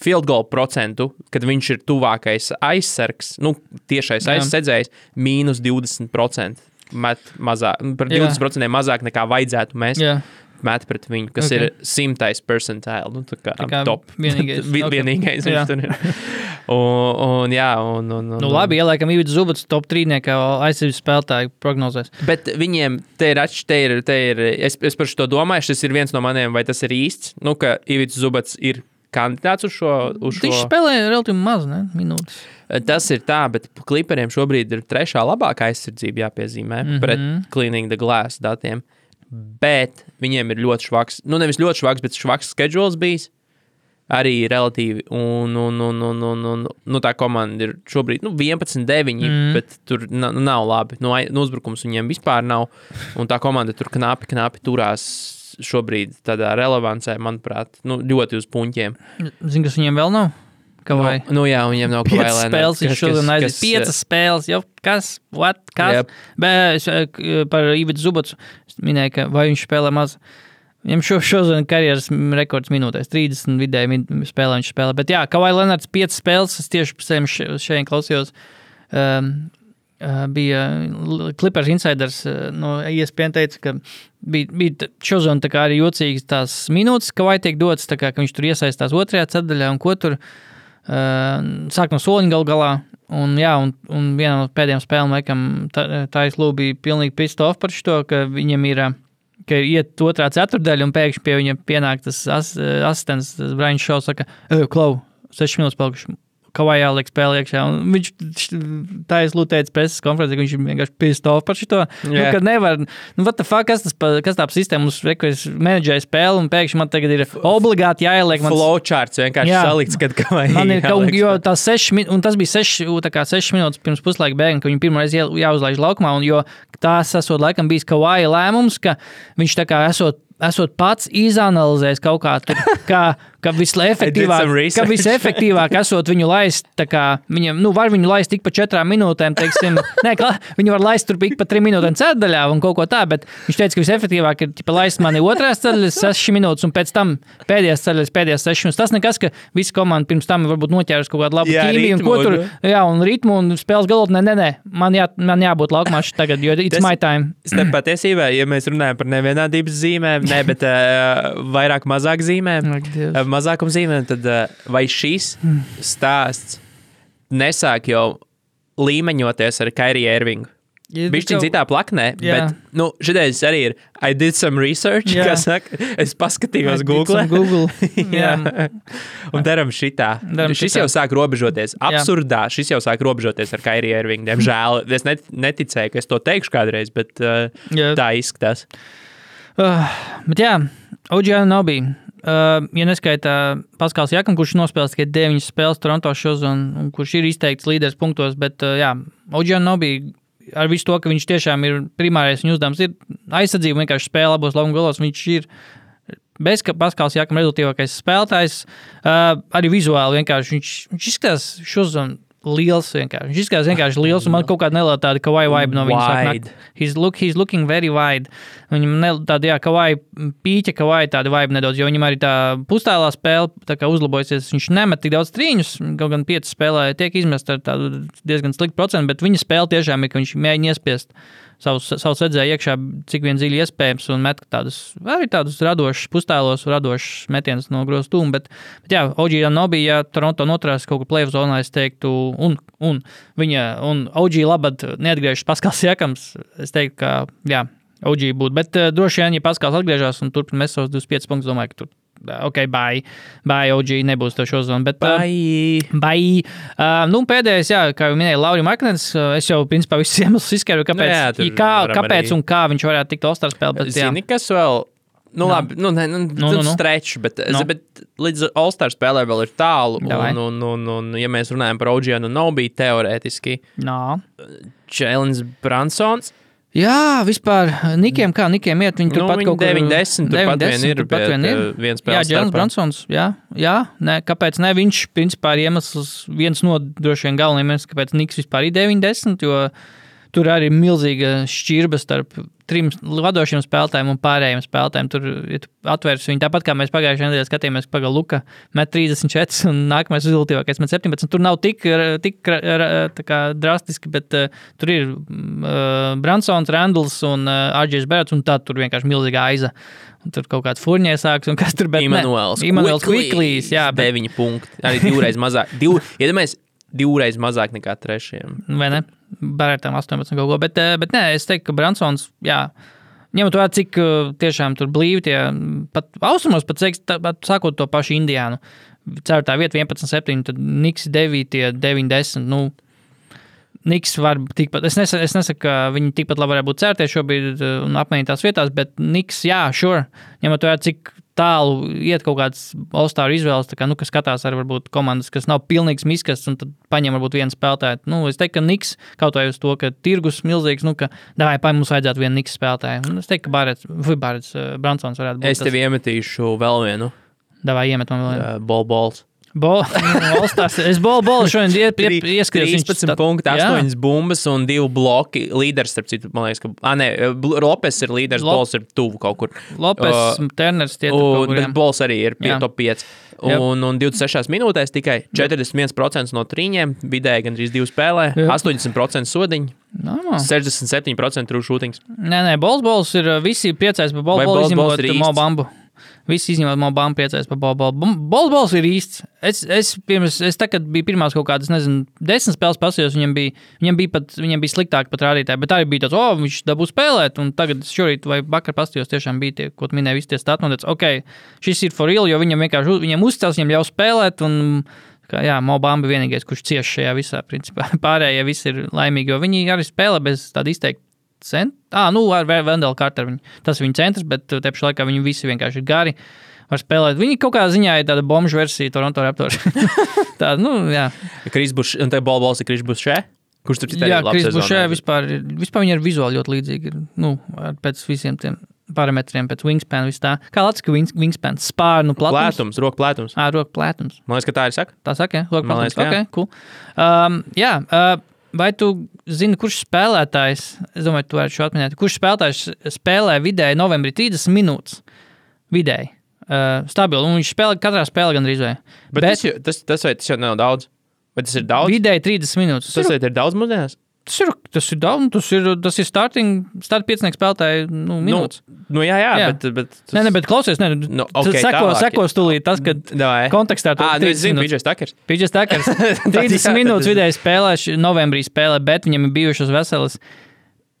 field goal procentu, kad viņš ir tuvākais aizsargs, nu, tiešais Jā. aizsardzējs, mīnus 20%. Met mazāk, par Jā. 20% mazāk nekā vajadzētu mēs Jā, met pret viņu, kas Ok. okay. ir simtais percentāli. Nu, tā kā, Tā kā top. vienīgais. Vi- Ok. vienīgais Jā. viņš tur ir. Un, un, jā, un, un, un, nu labi, ieliekam Ivits Zubats top 3 aizsardzības spēlētāju prognozēs. Bet viņiem te ir atšķirība, te ir, te ir, es, es par šo domāju, šis ir viens no maniem, vai tas ir īsts. Nu, ka Ivits Zubats ir kandidāts uz šo. Uz Viņš šo. spēlē relatīvi maz, ne? Minūtes. Tas ir tā, bet kliperiem šobrīd ir trešā labākā aizsardzība jāpiezīmē mm. -hmm. pret Cleaning the Glass datiem. Bet viņiem ir ļoti švaks, nu nevis ļoti švaks, bet švaks schedules bijis. Arī relatīvi, un, un, un, un, un, un nu, tā komanda ir šobrīd nu, 11, 9, Mm. bet tur na- nav labi. Nu, ai- nu, uzbrukums viņiem vispār nav. Un tā komanda tur knapi, knapi turās šobrīd tādā relevancē, manuprāt, nu, ļoti uz puņķiem. Zini, kas viņiem vēl nav? Kavai. Nu, nu jā, viņiem nav Kawhi Leonard, spēles, viņš šodien aizies. Piecas spēles, jau kas, what, kas? Jep. Bet eh, k- par Ivitu Zubotu es minēju, ka vai viņš spēlē maz. Viņam šo, šodien karjeras rekords minūtēs, 30 vidēji min- spēlē viņš spēlē. Bet jā, Kavai Lenards 5 spēles, es tieši pēc tam šeit klausījos. Um, bija Clippers insiders uh, no ESPN teica, ka bija, bija šodien arī jocīgas tās minūtes, ka vai tiek dotas, tā kā, ka viņš tur iesaistās otrajā ceturdaļā un ko tur sāk no soliņa gal galā. Un, jā, un, un vienā no pēdējām spēlēm, laikam, Tais Lūija bija pilnīgi pissed off par šo, ka viņam ir, ka iet otrā ceturdaļa, un pēkšņi pie viņa pienāk tas as, asistents, Brains Šovs, saka, "Ej, Klau, 6 minūtes palikuši. Kavai jāliek spēlē iekšā. Viņš taisnība lūtēja preses konferencē, ka viņš ir vienkārši pissed off par šo. Nu, ka nevar, nu, what the fuck, kas tas, pa- kas tā sistēma, mums rekurors menedžēja spēli, un pēkšņi man tagad ir obligāti jāieliek. mans- Flowcharts vienkārši Jā. salikts, kad kā vai Man ir kaut jo sešas minūtes, un tas bija sešas, tā kā sešas minūtes pirms puslaika bēgļa, ka viņi pirmo reizi jā- jāuzlaiž laukumā, un jo tās esot laikam bijis Kawai lēmums, ka viņš tā kā esot, esot pats izanalizējis kaut kā, tur, kā, ka visefektīvāk, ka visefektīvāk esot viņu laist, kā viņam, nu, var viņu laist tik pa četrām minūtēm, teiksim, nē, kla, viņu var laist tur ik pa trim minūtēm ceturdaļā un kaut ko tā, bet viņš teica, ka visefektīvāk ir, tipa, laist mani otrās ceturdaļas sešas minūtes, un pēc tam pēdējās ceturdaļas pēdējās sešas minūtes. Tas nekas, ka visa komanda pirms tam varbūt noķēras kaut kādu labu ķīmiju, un ko tur, nu. jā, un ritmu, un spēles galotnē, nē, nē, man, jā, man jābūt laukumā šeit tagad, jo it's Tas- my time. Starp patiesībā, ja mēs runājam par nevienādības zīmēm, ne, bet uh, vairāk mazāk zīmēm, Ak, Dievs. uh, mazākuma zīmēm, tad uh, vai šis stāsts nesāk jau līmeņoties ar Kairiju Ervingu? Viņš ir citā plaknē, Jā. bet nu, šitais arī ir. I did some research, Jā. kā saka. Es paskatījos I Google. Google. Jā, Jā. un darām šitā. Daram šis šitā. jau sāk robežoties. Absurdā šis jau sāk robežoties ar Kairiju Ervingu. Diemžēl es net, neticēju, ka es to teikšu kādreiz, bet uh, Jā. tā izskatās. Uh, bet jā, OGL nav bija. Uh, ja neskaitā Paskals Jakam, kurš nospēlēs tikai 9 spēles Toronto šos un, un kurš ir izteikts līderis punktos, bet uh, jā, OGL nav bija. Ar visu to, ka viņš tiešām ir primārais viņa uzdevums, ir aizsardzība, vienkārši spēle abos laukuma galos. Viņš ir bez ka Paskals Jakam rezultātīvākais spēlētājs. Uh, arī vizuāli vienkārši viņš, viņš izskatās šodien liels. Vienkārši. Viņš izskatās vienkārši liels, un man kaut kāda neliela tāda kawaii vibe no viņa sāk. He's, look, he's looking very wide. Viņam ne, tāda, jā, kawaii pīķa, kawaii tāda vibe nedaudz, jo viņam arī tā pustēlā spēle tā kā uzlabojusies. Viņš nemet tik daudz trīņus, kaut gan pieci spēlē tiek izmest ar tādu diezgan sliktu procentu, bet viņa spēle tiešām ir, ka viņš mēģina iespiest savus, savus redzēju iekšā, cik vien dziļi iespējams, un met tādus, arī tādus radošus pustēlos, radošus metienus no grozs tūma. Bet, bet jā, OG Nobī, ja Toronto noturās kaut kur plēvas zonā, es teiktu, un, un viņa, un OG labad neatgriežas Paskals Jakams, es teiktu, ka jā, OG būtu. Bet uh, droši vien, ja Paskals atgriežas un turpina mēs savus 25 punktus, domāju, ka tur, ok, bye, bye, OG nebūs to šo zonu. Bet, ā, Bai. Bai. Uh, nu, pēdējais, jā, kā jau minēja Laurija Marknēns, uh, es jau principā visus iemeslus izskaidroju, kāpēc, Nu jā, kā, kāpēc arī- un kā viņš varētu tikt All-Star spēlē. Zini, kas vēl? Nu, Nu. labi, nu, ne, nu, Nu, nu, nu, nu, nu. Strečs, bet, Nu. nu. bet līdz All-Star spēlē vēl ir tālu. Davai. Un, un, un, un, ja mēs runājam par Oģienu, nav bija teorētiski Nā. Čēlins Bransons. Jā, vispār Nikiem, kā Nikiem iet, viņi Nu, turpat kaut kur 9-10 turpat 9-10 vien ir, bet, vien ir. viens Jā, starpā. Bransons, jā, jā, nē, kāpēc ne, viņš principā ir iemesls, viens no droši vien galvenajiem kāpēc Niks vispār ir 9-10, jo tur arī ir milzīga šķirba starp trim vadošiem spēlētājiem un pārējiem spēlētājiem. Tur ja tu atvērs viņu tāpat, kā mēs pagājušajā nedēļā skatījāmies, ka Luka met 34 un nākamais rezultātīvākais met 17. Tur nav tik, tik kā, drastiski, bet uh, tur ir uh, Bransons, Randls un uh, Arģis Berts, un tad tur vienkārši milzīga aiza. Tur kaut kāds furņē sāks, un kas tur ne. Imants Immanuels Quicklijs, jā, bet, 9 punkti. Arī divreiz mazāk. Div, iedomājies, divreiz mazāk nekā trešajam. vai ne? Barētām 18 kaut ko, bet, eh, bet nē, es teiktu, ka Bransons, jā, ņemot vērā, cik eh, tiešām tur blīvi tie, pat austrumos, pat, teiks, tā- pat sākot to pašu Indiānu, ceturtā vieta 11, 7, tad Niks 9, 9, 10, nu, Niks var tikpat, es nesaku, es nesaku, ka viņi tikpat labi varētu būt cērtie šobrīd eh, un apmainītās vietās, bet Niks, jā, sure, ņemot vērā, cik tālu iet kaut kādas All-Star izvēles, kā, nu, kas skatās arī varbūt komandas, kas nav pilnīgs miskas, un tad paņem varbūt vienu spēlētāju. Nu, es teiktu, ka Niks kaut vai uz to, ka tirgus milzīgs, nu, ka davai, pa mums vajadzētu vienu Niks spēlētāju. Un es teiktu, ka Barets, vai Barets, uh, Bransons varētu būt. Es tev iemetīšu vēl vienu Davai, iemet man vēl. vienu. uh, ball balls. Bol, All-Stars. es bolu, bolu šodien ie- ie- ieskatījos. 13 punkti, 8 bumbas un 2 bloki. Līderis, starp citu, man liekas, ka. Ah, nē, Lopes ir līderis, Lop- Bols ir tuvu kaut kur. Lopes, Uh, Turners, tie tur bet. Bols arī ir pie top 5. Jā. Un, un 26 minūtēs tikai 41% no trījiem, vidēji gandrīz 2 spēlē, Jā. 80% sodiņu, Normāli. 67% true shootings. Nē, nē, bols, bols ir visi Vai bolu bols, bols izņemot ir īsts? Mobambu. Visi izņemot Mobambu priecājas par bolu, bolu. Bols, bols ir īsts. Es, es, pirms, es tā, kad bija pirmās kaut kādas, nezinu, desmit spēles pasījos, viņam bija, viņam bija, pat, viņam bija sliktāk pat rādītāji, bet arī bija tāds, o, oh, viņš dabū spēlēt, un tagad šorīt vai vakar pasījos, tiešām bija tie, ko tu minēji, visi tie stāti, un tāds, ok, šis ir for real, jo viņam vienkārši, viņam uzcels, viņam ļaus spēlēt, un Kā, jā, Mobamba ir vienīgais, kurš cieš šajā visā. Principā. Pārējie visi ir laimīgi, jo viņi arī spēlē bez tāda izteikta centra. Ah, nu, ar Vendelu Carteru. Viņi, tas ir viņa centrs, bet te pašā laikā viņi visi vienkārši ir gari. Var spēlēt. Viņi kaut kādā ziņā ir tāda bomžu versija Toronto Raptors. tāda, nu, jā. Kris Bušs, un te Bols Bols ir Kris Bušs šeit. Kurš tur citādi Jā, Kris Bušē vispār, ir- vispār viņi ir vizuāli ļoti līdzīgi. ir, Nu, pēc visiem tiem parametriem, pēc wingspan, vis tā. Kā Latvijas wings, wingspan, spārnu platums. Plētums, roku plētums. Ā, roku plētums. Man liekas, ka tā ir saka. Tā saka, ja? Roka Man platums. liekas, ka jā. okay, cool. um, jā, uh, vai tu zini, kurš spēlētājs, es domāju, tu varētu šo atminēt, kurš spēlētājs spēlē vidēji novembrī 30 minūtes? Vidēji. Uh, stabili. Un viņš spēlē katrā spēlē gandrīz vai. Bet, bet tas, jau- tas, tas, vai tas jau nav daudz? Vai tas ir daudz? vidēji 30 minūtes. Tas vai ir daudz mūsdienās? Tas ir, tas ir daudz, nu, tas ir, tas ir starting, start piecinieks spēlētāji nu, minūtes. Nu, nu, jā, jā, Jā. bet. bet tas... Nē, nē, bet klausies, nē, Nu, nu, ok, okay, seko, tālāk. seko stulīt tas, ka Davai. kontekstā Ah, nu, es 30 zinu. Pīdžers Takers. Pīdžers Takers. Tad 30 jā, tad minūtes es- vidēji spēlē, novembrī spēlē, bet viņam ir bijušas veselas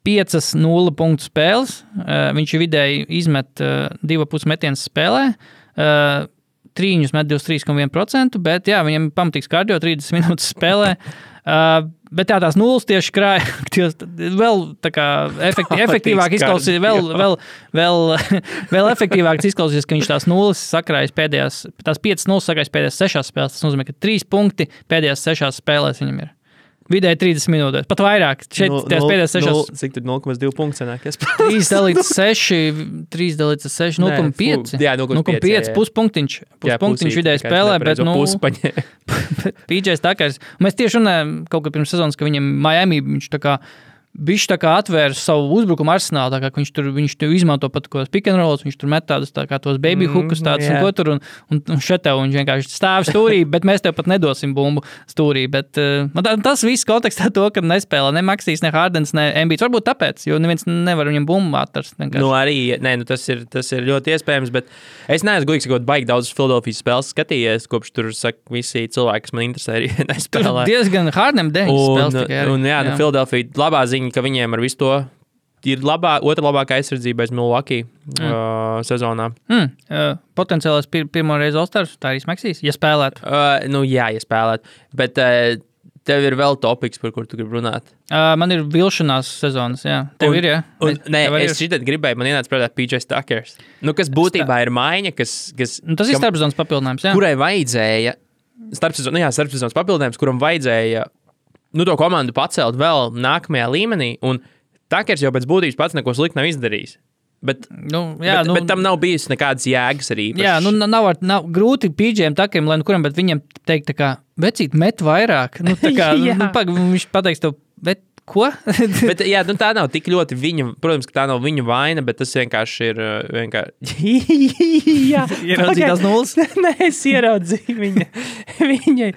5-0 punktu spēles. Uh, viņš ir vidēji izmet uh, 2,5 metienas spēlē. Uh, Trīņus met 23,1%, bet jā, viņam ir pamatīgs kardio 30 minūtes spēlē. Uh, bet jā, tās nulles tieši krāja. Ties- Vēl tā kā efekti, efektīvāk izklausīs, vēl, vēl, vēl, vēl efektīvāk izklausīs, ka viņš tās nulles sakrājas pēdējās, tās 5 nulles sakrājas pēdējās 6 spēlēs. Tas nozīmē, ka 3 punkti pēdējās 6 spēlēs viņam ir. Vidēji 30 minūtes, pat vairāk. Šeit Nu, tās pēdējās 6 nul- Cik tur 0,2 punkts sanāk? Es 3 dalīts 6, 3 dalīts 6, Nē, 0,5. fu- jā, 0,5, jā, jā. puspunktiņš. Puspunktiņš vidēji spēlē, bet nu, Puspaņē. PJs Takers. Mēs tieši runājām kaut kad pirms sezonas, ka viņam Miami viņš tā kā. Viņš tā kā atvēra savu uzbrukumu arsenālu, viņš tur, viņš tur izmanto pat kaut kādas rolls, viņš tur met tādus tā kā tos baby Mm, hookus, tādus jā. un ko tur, un, un, un šeit tev viņš vienkārši stāv stūrī, bet mēs tev pat nedosim bumbu stūrī. Bet, uh, tā, tas viss kontekstā to, ka nespēlē ne Maksīs, ne Hārdens, ne Embīts. Varbūt tāpēc, jo neviens nevar viņam bumbu atrast. vienkārši. Nu, arī nē, nu, tas, ir, tas ir ļoti iespējams, bet es neesmu gudrs, ka baigi daudz Filadelfijas spēles skatījies, kopš tur saka, visi cilvēki, kas man interesē, arī Tur nespēlē. diezgan Hārdem 9 Un, spēles tikai. un jā, nu, Filadelfija labā ziņa, ka viņiem ar visu to ir labā, otra labākā aizsardzība aiz Milwaukee mm. uh, sezonā. Mm, uh, potenciālais pir pirmo reizi Ostars, tā arī Maksīs, ja spēlētu. Uh, nu, jā, ja spēlēt. Bet uh, tev ir vēl topiks, par kur tu gribi runāt. Uh, man ir vilšanās sezonas, jā. Tev Un- ir, jā. Un, Vai- nē, es ir? šitā gribēju, man ienāca prātā PJ Stakers. Nu, kas būtībā ir maiņa, kas, kas, Nu, tas ir kam- starpzonas papildinājums, jā. kurai vajadzēja starpsezonas, nu jā, starpsezonas papildinājums, kuram vajadzēja nu, to komandu pacelt vēl nākamajā līmenī. Un Takers jau pēc būtības pats neko sliktu nav izdarījis. Bet, Nu, jā, bet, nu, bet tam nav bijis nekādas jēgas arī. Jā, nu nav, ar- nav grūti pīdžiem takiem, lai nu kuram, bet viņam teikt, kā, vecīt, met vairāk. Nu, kā, nu, pag, viņš pateiks tev, bet ko? Bet, jā, nu, tā nav tik ļoti viņa. Protams, ka tā nav viņa vaina, bet tas vienkārši ir. uh, Vienkārši... jā, Ieraudzīji tās nulles? Nē, es ieraudzīju viņa, viņa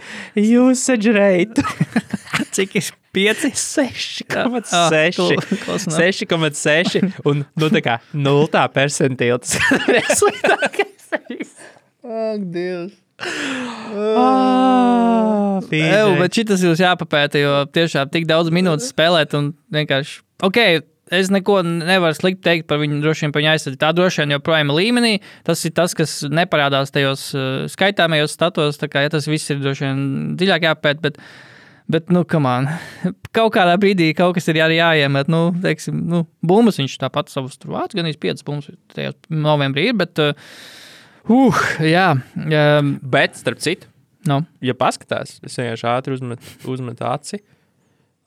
usage rate. Cik ir pieci? 6,6. Ah, cool. Close enough. 6,6. Un, nu, tā kā 0 percentīla. Tas ir sliktākais. Ak, Dievs. Ah, Ew, bet šis jums jāpapēta, jo tiešām tik daudz minūtes spēlēt un vienkārši. Ok, es neko nevaru slikti teikt par viņu, droši vien par viņu aizsardzību. Tā droši vien joprojām ir līmenī. Tas ir tas, kas neparādās tajos uh, skaitāmajos statos. Tā kā ja tas viss ir droši vien dziļāk jāpēta. Bet, bet nu, man kaut kādā brīdī kaut kas ir arī jāiemet. Nu, teiksim, nu, bumbas viņš tāpat savus tur vāc, gan īsti 5 bumbas tajā novembrī ir. Bet, uh, Uh, jā, um, Bet, starp citu, no. ja paskatās, es vienkārši ātri uzmetu uzmet aci.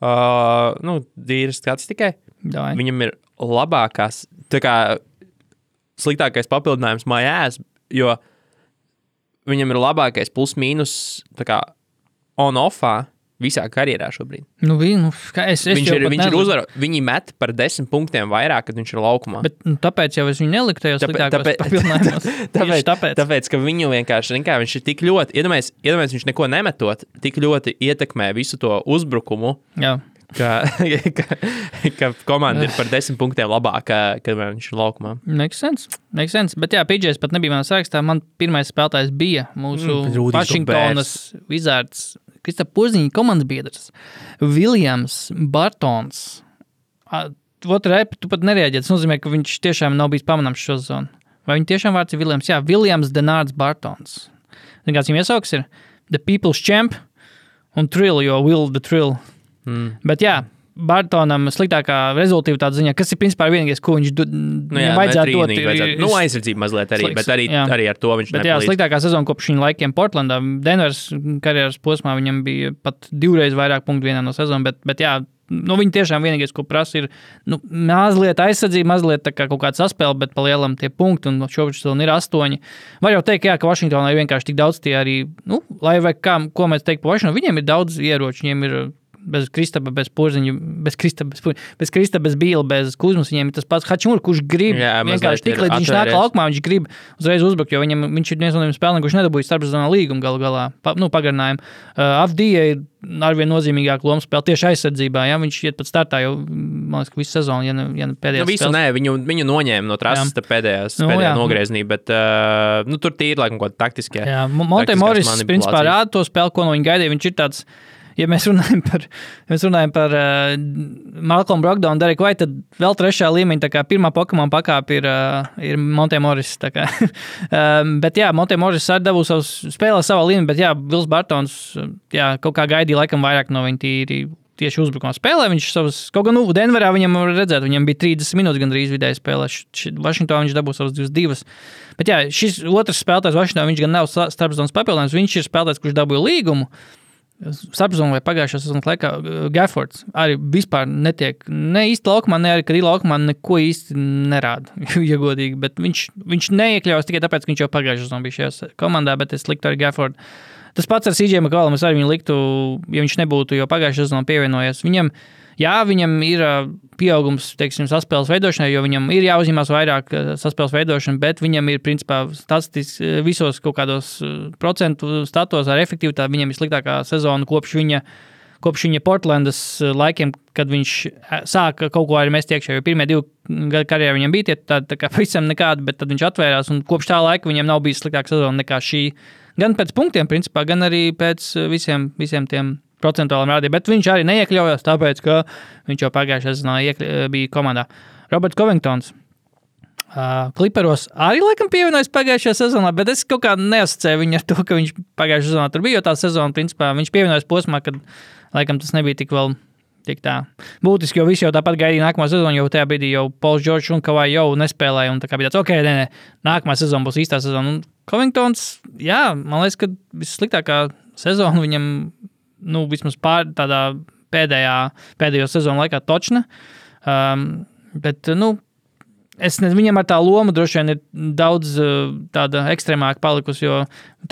Uh, nu, Dīras skats tikai. Davai. Viņam ir labākās, tā kā sliktākais papildinājums mājās, jo viņam ir labākais plus-mínus tā kā on-offā visā karjerā šobrīd. Nu, vi, nu, es, es Viņš ir, viņš ir uzvarējis. Viņi met par desmit punktiem vairāk, kad viņš ir laukumā. Bet, nu, tāpēc jau es viņu neliku tajos Tāpēc- tāpēc-. Tāpēc, tāpēc. tāpēc, ka viņu vienkārši kā, viņš ir tik ļoti, iedomājieties, iedomājies, viņš neko nemetot, tik ļoti ietekmē visu to uzbrukumu, Jā. ka, ka, ka komanda ir par desmit punktiem labāka, kad viņš ir laukumā. Makes sense. Makes sense. Bet, jā, PJs pat nebija manā sarakstā. Man pirmais spēlētājs bija mūsu Mm, Vašingtonas Wizards, Kristap Poziņa komandas biedrs, Viljams Bartons. Otru repu tu pat nereaģēji. Tas nozīmē, ka viņš tiešām nav bijis pamanāms šo zonu. Vai viņa tiešām vārds ir Viljams? Jā, Viljams Denārds Bartons. Zini, kāds viņam iesauks ir? The People's Champ un Trill, jo Will the Trill. Mm. Bet jā, Bartonam sliktākā rezultātā ziņā, kas ir principā vienīgais, ko viņš Nu, viņam vajadzētu dot. Vajadzētu. Nu, aizsardzība mazliet arī, slikts, bet arī, jā. arī ar to viņš Bet jā, sliktākā sezona kopš viņa laikiem Portlandā. Denveras karjeras posmā viņam bija pat divreiz vairāk punktu vienā no sezonām. Bet, bet jā, nu, viņi tiešām vienīgais, ko prasa, ir nu, mazliet aizsardzība, mazliet kā kaut kāda saspēle, bet palielam tie punkti. Un šobrīd ir astoņi. Var jau teikt, jā, ka Vašingtonā ir vienkārši tik daudz tie arī, nu, lai vai kā, ko mēs teiktu par Vašingtonu, viņiem ir daudz ieroču. Viņiem ir bez Kristapa, bez Porziņa, bez Kristapa, bez, Porziņa, bez, Kristapa, bez Bīla, bez Kuzmas. Viņiem ir tas pats Hačmūrs, kurš grib Jā, vienkārši tik līdz viņš nāk laukumā, viņš grib uzreiz uzbrukt, jo viņam, viņš ir viens no tiem spēlētājiem, kurš nedabūja starpsezonā līgumu galu galā, pa, nu, pagarinājumu. Uh, Avdija ir arvien nozīmīgāka loma spēlē tieši aizsardzībā. Ja? Viņš iet pat startā jau, liekas, ka visu sezonu, ja ne, ja ne Nu, pēdējā visu nē, viņu, viņu noņēma no trases pēdējās, Nu, pēdējā jā. nogriezienī, bet uh, nu, tur tīri laikam kaut kāda taktiskie. Jā, Monte Morris principā rāda to spēli, ko no viņa gaidīja. Viņš ir tāds, ja mēs runājam par, ja mēs runājam par uh, Malcolm Brogdonu, Dereku Vai, tad vēl trešā līmeņa, tā kā pirmā Pokemon pakāpe ir, uh, ir Monte Morris. um, bet jā, Monte Morris arī dabūja savus spēlē savā līmenī, bet jā, Vils Bartons jā, kaut kā gaidīja laikam vairāk no viņa tīri. Tieši uzbrukumā spēlē viņš savus, kaut gan, nu, Denverā viņam var redzēt, viņam bija 30 minūtes gandrīz vidēji spēlē. Vašingtonā viņš dabūja savus 22. Bet jā, šis otrs spēlētājs Vašingtonā, viņš gan nav starpzonas papildinājums, viņš ir spēlētājs, kurš dabūja līgumu. Starpzonā vai pagājušā sezonas laikā uh, Gaffords arī vispār netiek ne īsti laukumā, ne arī ir laukumā, neko īsti nerāda. ja godīgi, bet viņš, viņš neiekļaujas tikai tāpēc, ka viņš jau pagājušā sezonā bija šajā komandā, bet es liktu arī Gaffordu. Tas pats ar CJ McCollum, es arī viņu liktu, ja viņš nebūtu jau pagājušā sezonā pievienojies. Viņam, jā, viņam ir pieaugums, teiksim, saspēles veidošanai, jo viņam ir jāuzņemās vairāk saspēles veidošana, bet viņam ir, principā, statistiski visos kaut kādos procentu statos ar efektivitāti. Viņam ir sliktākā sezona kopš viņa. Kopš viņa Portlandas laikiem, kad viņš sāka kaut ko arī mest iekšā, jo pirmie divi gadi karjerā viņam bija tie tādi tā kā pavisam nekādi, bet tad viņš atvērās, un kopš tā laika viņam nav bijis sliktāka sezona nekā šī. Gan pēc punktiem, principā, gan arī pēc visiem, visiem tiem procentuāliem rādījumiem, bet viņš arī neiekļaujās, tāpēc, ka viņš jau pagājušajā sezonā iekļ- bija komandā. Roberts Covingtons. Uh, Kliparos arī laikam pievienojas pagājušajā sezonā, bet es kaut kā neasociēju viņu ar to, ka viņš pagājušajā sezonā tur bija. Jo tā sezona, principā, viņš pievienojas posmā, kad laikam tas nebija tik vēl. Tik tā. Būtiski, jo visi jau tāpat gaidīja nākamā sezona, jo tajā brīdī jau Pols Čorčs un Kavai jau nespēlēja. Un tā kā bija tāds, ok, nē, nē, nākamā sezona būs īstā sezona. Un Covingtons, jā, man liekas, ka vissliktākā sezona viņam, nu, vismaz pār tādā pēdējā, pēdējo sezonu laikā točna. Um, bet, nu, Es nezinu, viņam ar tā loma droši vien ir daudz uh, tāda ekstrēmāka palikusi, jo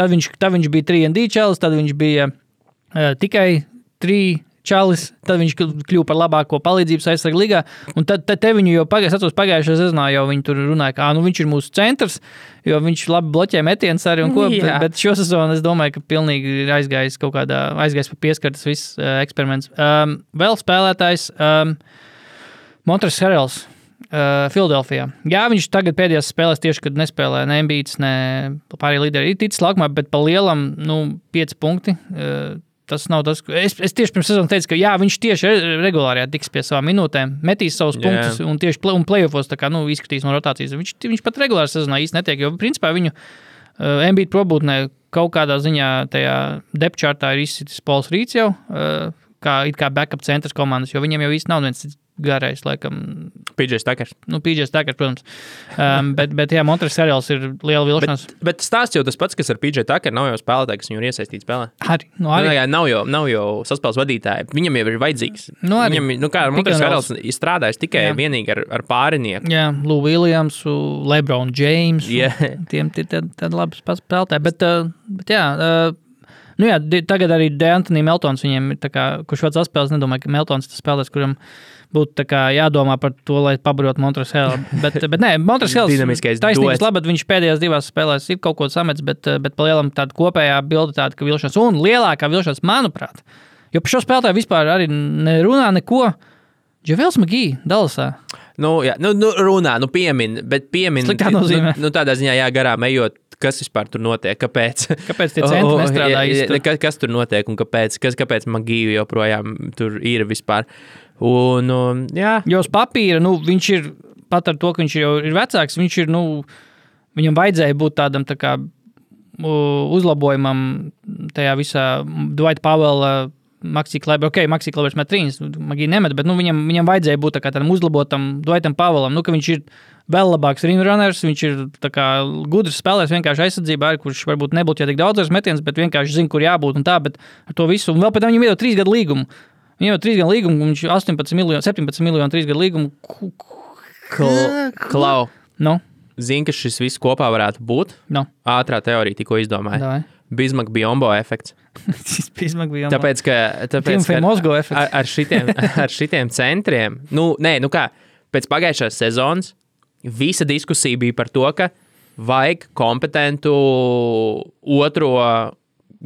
tad viņš, tad viņš bija 3D čalis, tad viņš bija uh, tikai 3 čalis, tad viņš kļuva par labāko palīdzības aizsargu līgā. Un tad, tad te viņu jau pagājušajā, atceros, pagājušajā sezonā jau viņi tur runāja, ka nu, viņš ir mūsu centrs, jo viņš labi bloķē metienus arī un ko. Bet, Jā. bet šo sezonu es domāju, ka pilnīgi ir aizgājis kaut kādā, aizgājis pa pieskartas viss uh, eksperiments. Um, vēl spēlētājs um, Montres Herels. Uh, Filadelfijā. Jā, viņš tagad pēdējās spēlēs, tieši kad nespēlē ne Mbīts, ne pārējie līderi, ir ticis laukumā, bet pa lielam, nu, pieci punkti. Uh, Tas nav tas, ko es, es tieši pirms sezonas teicu, ka jā, viņš tieši re- regulāri tiks pie savām minūtēm, metīs savus Jā. punktus un tieši play, un playoffs nu, izskatīs no rotācijas. Viņš, viņš pat regulāri sezonā īsti netiek, jo principā viņu uh, MBT probūtnē kaut kādā ziņā tajā depčārtā ir izsitis Pols Rīts jau. Uh, Kā, kā backup centrs komandas, jo viņiem jau īsti nav viens garais, laikam, Pidžers Takers. nu, PJs Takers, protams. Um, bet, bet, jā, Montreāls seriāls ir liela vilšanās. Bet, bet stāsts jau tas pats, kas ar PJ Takeru nav jau spēlētāji, kas viņu ir iesaistīti spēlē. Arī, nu, Nu, arī. jā, nav, jau, nav jau saspēles vadītāji. Viņam jau ir vajadzīgs. Nu, arī. Viņam, nu, kā ar rolls. Karals ir strādājis tikai Jā. vienīgi ar, ar pārinieku. Jā, Lou Williams, Lebron James. Jā. Tiem ir tādi labi spēlētāji. Bet, uh, bet jā, uh, nu jā, tagad arī Deantoni Meltons viņiem kā, kurš vēl saspēlēs, nedomāju, ka Meltons tas spēlēs, kuram būtu jādomā par to, lai pabarotu Montreālu. Bet, bet nē, Montreāls Dinamiskais taisnības duets. labi, viņš pēdējās divās spēlēs ir kaut ko samets, bet, uh, bet palielam tāda kopējā bilde tāda, ka vilšanās un lielākā vilšanās, manuprāt, jo par šo spēlētāju vispār arī nerunā neko. Džavels Magī, Dallasā. Nu, jā, nu, nu, runā, nu, piemin, bet piemin. Sliktā nozīmē. Nu, nu, tādā ziņā, jā, garām ejot, kas vispār tur notiek, kāpēc. Kāpēc tie centri nestrādā jā, īsti? Kas, kas tur notiek un kāpēc, kas, kāpēc Magīju joprojām tur ir vispār. Un, un, jā, Jo uz papīra nu, viņš ir pat ar to, ka viņš jau ir vecāks. Viņš ir, nu, viņam vajadzēja būt tādam tā kā, uzlabojumam tajā visā Dwight Pavela. Maksija Klebers, ok, Maksija Klebers met trīnis, Magija nemet, bet nu, viņam, viņam vajadzēja būt tā kā tādam uzlabotam Dwightam Pavelam, nu, ka viņš ir vēl labāks ringrunners, viņš ir kā gudrs spēlētājs vienkārši aizsardzībā, kurš varbūt nebūtu jau tik daudz metienus, bet vienkārši zina, kur jābūt un tā, bet ar to visu, un vēl pēc tam viņam iedod trīs gadu līgumu. Viņam jau trīs gadu līgumu, un viņš 18 miljonu, 17 miljonu trīs gadu līgumu. Kl klau. Nu, Zini, ka šis viss kopā varētu būt. nu, Ātrā teorija tikko izdomāja. Bismarck biombo efekts. Bija. Tāpēc, ka, tāpēc, ka efekts. ar, ar, šitiem, ar šitiem centriem, nu, nē, nu kā, pēc pagājušās sezonas visa diskusija bija par to, ka vajag kompetentu otro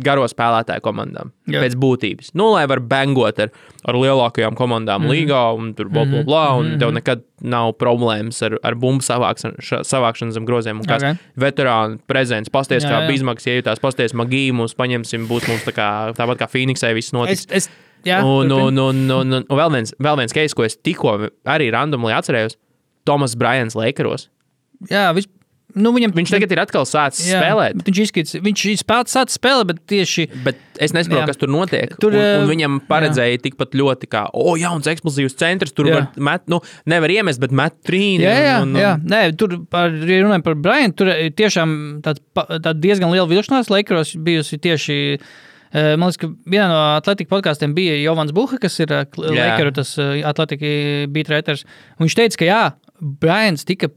garo spēlētāju komandām. Jā. Pēc būtības. Nu, lai var bangot ar, ar lielākajām komandām mm līgā, un tur bla, bla, bla, un mm tev nekad nav problēmas ar, ar bumbu savākšanu, zem groziem. Un Kas Ok. veterānu prezents, pasties, Jā, kā. Bismaks iejutās, pasties Magiju, mums paņemsim, būs mums tā kā, tāpat kā Phoenixai viss notiks. Es, es, jā, un, un, un, un, un, un vēl viens, vēl viens case, ko es tikko arī randomly atcerējos, Tomas Bryans Lakeros. jā vis, nu, viņam, Viņš tagad ir atkal sācis jā, spēlēt. Viņš izskaidrs, viņš spēlēts, sācis spēlēt, bet tieši. Bet es nesaprotu, Jā. kas tur notiek. Tur, un, un eh, viņam paredzēja tikpat ļoti, kā, o, jauns eksplozīvs centrs. Tur Jā. var met, nu, nevar iemest, bet met trīni. Jā, jā, un, un, jā. Nē, tur, par, ja runājot par Brianu, tur ir tiešām tāda diezgan liela vilšanās Lakeros bijusi tieši. eh, Man liekas, ka vienā no atletikas podkāstiem bija Jovans Buha, kas ir Jā. Lakeru atletikas beatwriters. Viņš teica, ka jā, Brians tika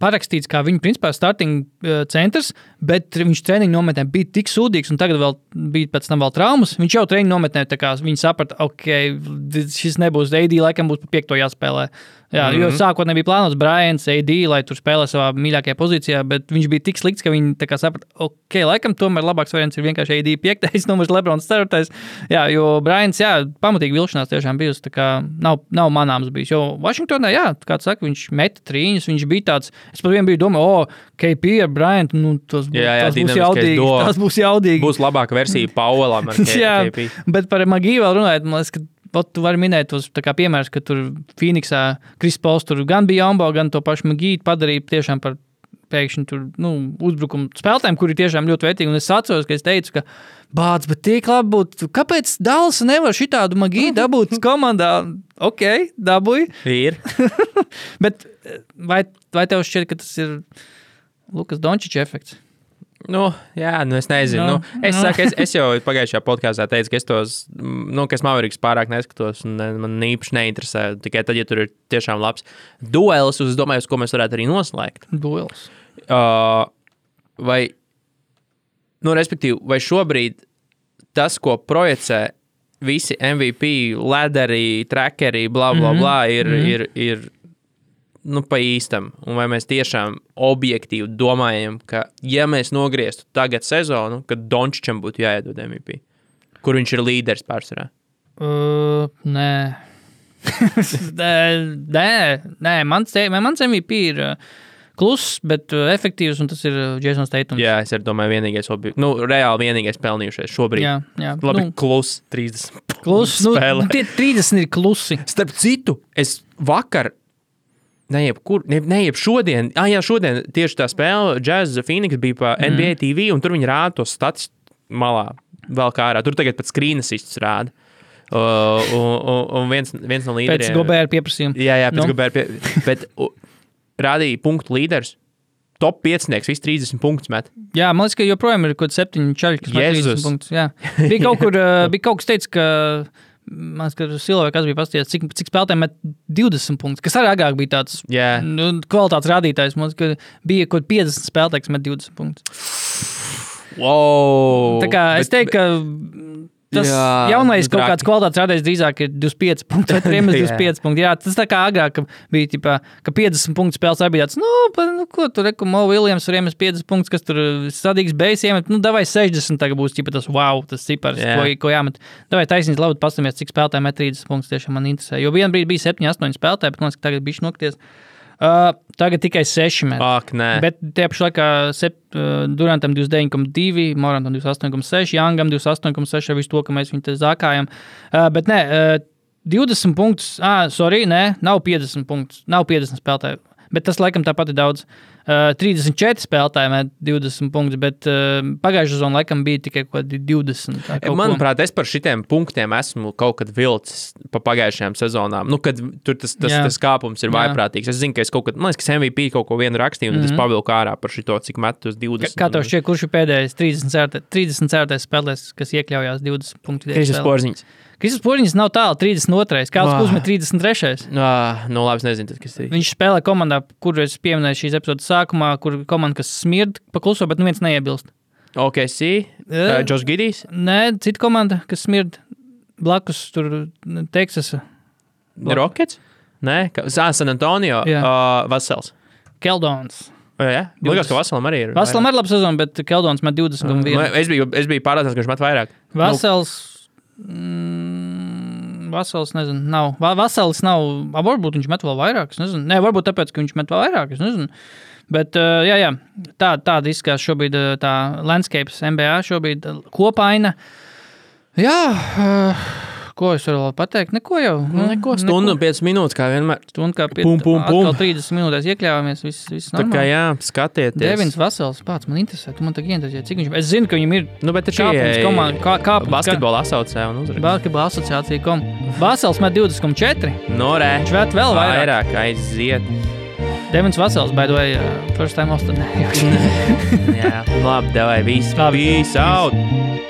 parakstīts kā viņa principā starting eh, centrs, bet viņš treniņu nometnē bija tik sūdīgs, un tagad vēl bija pēc tam vēl traumas. Viņš jau treniņu nometnē, tā kā viņi saprata, ok, šis nebūs AD, laikam būs pa piekto jāspēlē. Jā, mm -hmm. Jo sākotnēji bija plānots Brians, AD, lai tur spēlē savā mīļākajā pozīcijā, bet viņš bija tik slikts, ka viņi saprata, ok, laikam tomēr labāks variants ir vienkārši AD 5, numurs Lebrons 4. Jā, jo Brians, jā, pamatīgi vilšanās tiešām bijusi, tā kā nav, nav manāms bijis. Jo Vašingtonē, jā, kā tu saki, viņš meta trīņus, viņš bija tāds, es pat vien biju domājis, o, KP ar Briantu, nu, tas, Jā, jā, tas būs jaudīgi. duo. Tas būs jaudīgi. Būs labāka versija Paulam ar Jā, KP. bet par Magiju vēl runājot, man liekas, ka ot, tu vari minēt tos piemērus, ka tur Phoenixā Krispols tur gan bija Jambo, gan to pašu Magiju padarīja tiešām par pēkšņi tur, nu, uzbrukumu spēlētājiem, kuri tiešām ļoti vērtīgi. Un es atceros, ka es teicu, ka bācis, bet tik labi būtu, kāpēc Dāls nevar šitādu magiju dabūt komandā? Ok, dabūj. Ir. Bet eh, vai, vai tev šķiet, ka tas ir Lukas Dončičs efekts? Nu, jā, nu es nezinu. Nu, Nu, es, nu. saku, es, es jau pagājušajā podkāstā teicu, ka es tos, mm, nu, kas Mavericks pārāk neskatos, un man īpaši neinteresē. Tikai tad, ja tur ir tiešām labs duels, uz, domāju, uz ko mēs varētu arī noslēgt. Duels. Uh, vai, nu, respektīvi, vai šobrīd tas, ko projicē visi MVP, lederi, trackeri, bla, bla, Mhm. bla, ir, ir, ir nu, pa īstam. Un vai mēs tiešām objektīvi domājam, ka, ja mēs nogrieztu tagad sezonu, kad Dončičam būtu jāiedod MVP, kur viņš ir līderis pārsvarā? Uh, nē. nē, nē, mans, te- mans MVP ir uh, kluss, bet uh, efektīvs, un tas ir uh, Jasons Teitons. Jā, es domāju, vienīgais, obje... nu, reāli vienīgais pelnījušies šobrīd. jā, jā. Labi, Nu, nu, klus 30. kluss, nu, tie 30 ir klusi. Starp citu, es vakar. Neiepkur, ne, neiep šodien, ah, jā, šodien tieši tā spēle, Jazz Phoenix bija pa Mhm. NBA TV, un tur viņi rāda to statistiku malā, vēl kā ārā. Tur tagad pat skrīnas izsrāda. Uh, un, un, viens, viens no līderiem. Pēc Gobēra pieprasījuma. Jā, jā, pēc Nu. nu. Gobēra. Pie, bet u, rādīja punktu līderis. Top 5, viss 30 punktus met. Jā, man liekas, ka joprojām ir kaut kāds septiņi čaļi, kas man Jēzus. 30 punktus. Jā. Bija kaut kur, uh, bija kaut kas teicis, ka. Man liekas, ka Silvija kas bija pastāstījis, cik, cik spēlētājiem met 20 punktus, kas arī agrāk bija tāds Jā. nu, kvalitātes rādītājs. Ka bija kaut kādi 50 spēlētāji, kas met 20 punktus. Wow. Tā kā es teiktu, ka tas Jā, jaunais kaut traki. kāds kvalitātes rādījums drīzāk ir 25 punkti. vai 3 Jā. 25 punkti. Jā, tas tā kā agrāk bija, ķipā, ka 50 punktu spēles arī bija tāds, nu, pa, nu ko tur reku, Mo Williams var iemest 50 punktus, kas tur uh, sadīgs beigas iemet. Nu, davai 60 tagad būs ķipa, tas wow, tas cipars, Jā. ko, ko jāmet. Davai taisnība, labi, paskatāmies, cik spēlētāji met 30 punktus. Tiešām man interesē. Jo vienā brīdī bija 7, 8 spēlētāji, bet man liekas, ka tagad bija nokties. Uh, tagad tikai 6 met. Ak, nē. Bet laikā sep, uh, Durantam 29,2, Morantam 28,6, Jāngam 28,6 ar visu to, ka mēs viņu te zākājam. Uh, bet nē, uh, 20 punktus, ah, sorry, nē, nav 50 punktus, nav 50 spēlētāju. Bet tas laikam tāpat ir daudz. Uh, 34 spēlētāji met 20 punktus, bet uh, pagājušā sezonā laikam bija tikai kaut kādi 20. tā ko. Manuprāt, es par šitiem punktiem esmu kaut kad vilcis pa pagājušajām sezonām. Nu, kad tur tas, tas, Jā. tas kāpums ir vaiprātīgs. Es zinu, ka es kaut kad, man liekas, MVP kaut ko vienu rakstīju, un mm -hmm. es pavilku ārā par šito, cik metu uz 20. Kā tev šķiet, kurš ir pēdējais 34. 34. spēlētājs, kas iekļaujās 20 punktu? Kristus Porziņš. Kristus Porziņš nav tālu, 32. Kāds Vā. uzmet 33. Ah, nu, labi, es nezinu, tad, kas ir. Viņš spēlē komandā, kur es pieminēju šīs epizodes sākumā, kur komanda, kas smird pa kluso, bet neviens neiebilst. OKC, uh, Džos Gidijs, Nē, cita komanda, kas smird blakus tur Teksasā. Rockets. Nē, Zā, San Antonio, Jā. uh, Vasels. Keldons. O, jā, liekas, ka Vaselam arī ir. Vasalam ir laba sezona, bet Keldons met 20 un Nu, 1. Es biju, es biju pārliecināts, ka viņš met vairāk. Vasals. Mm, Vasals, nezinu, nav. Va- Vasals nav. Varbūt viņš met vēl vairāk. Nē, varbūt tāpēc, ka viņš met vēl vairāk. Bet, jā, jā, tā, tāda izskatās šobrīd tā landscapes MBA šobrīd kopaina. Jā, uh, ko es varu pateikt? Neko jau. Nu, Neko, stundu un 5 minūtes, kā vienmēr. Stundu kā pie Pum, pum, pum. 30 minūtēs iekļāvāmies. Viss, viss Tā kā jā, skatieties. Devins Vasals, pats man interesē. Tu man tagad ieinteresē, cik viņš. Es zinu, ka viņam ir Nu, bet taču kāpums komanda, kā, kāpums. Basketbola asociācija un uzreiz. Basketbola asociācija. Kom. Vasals met 20,4. Norē. Viņš vēl vairāk. Vairāk aiziet. Devins Vasals, by the way, uh, first time Austin. Jā, labi, devai viss. Peace out!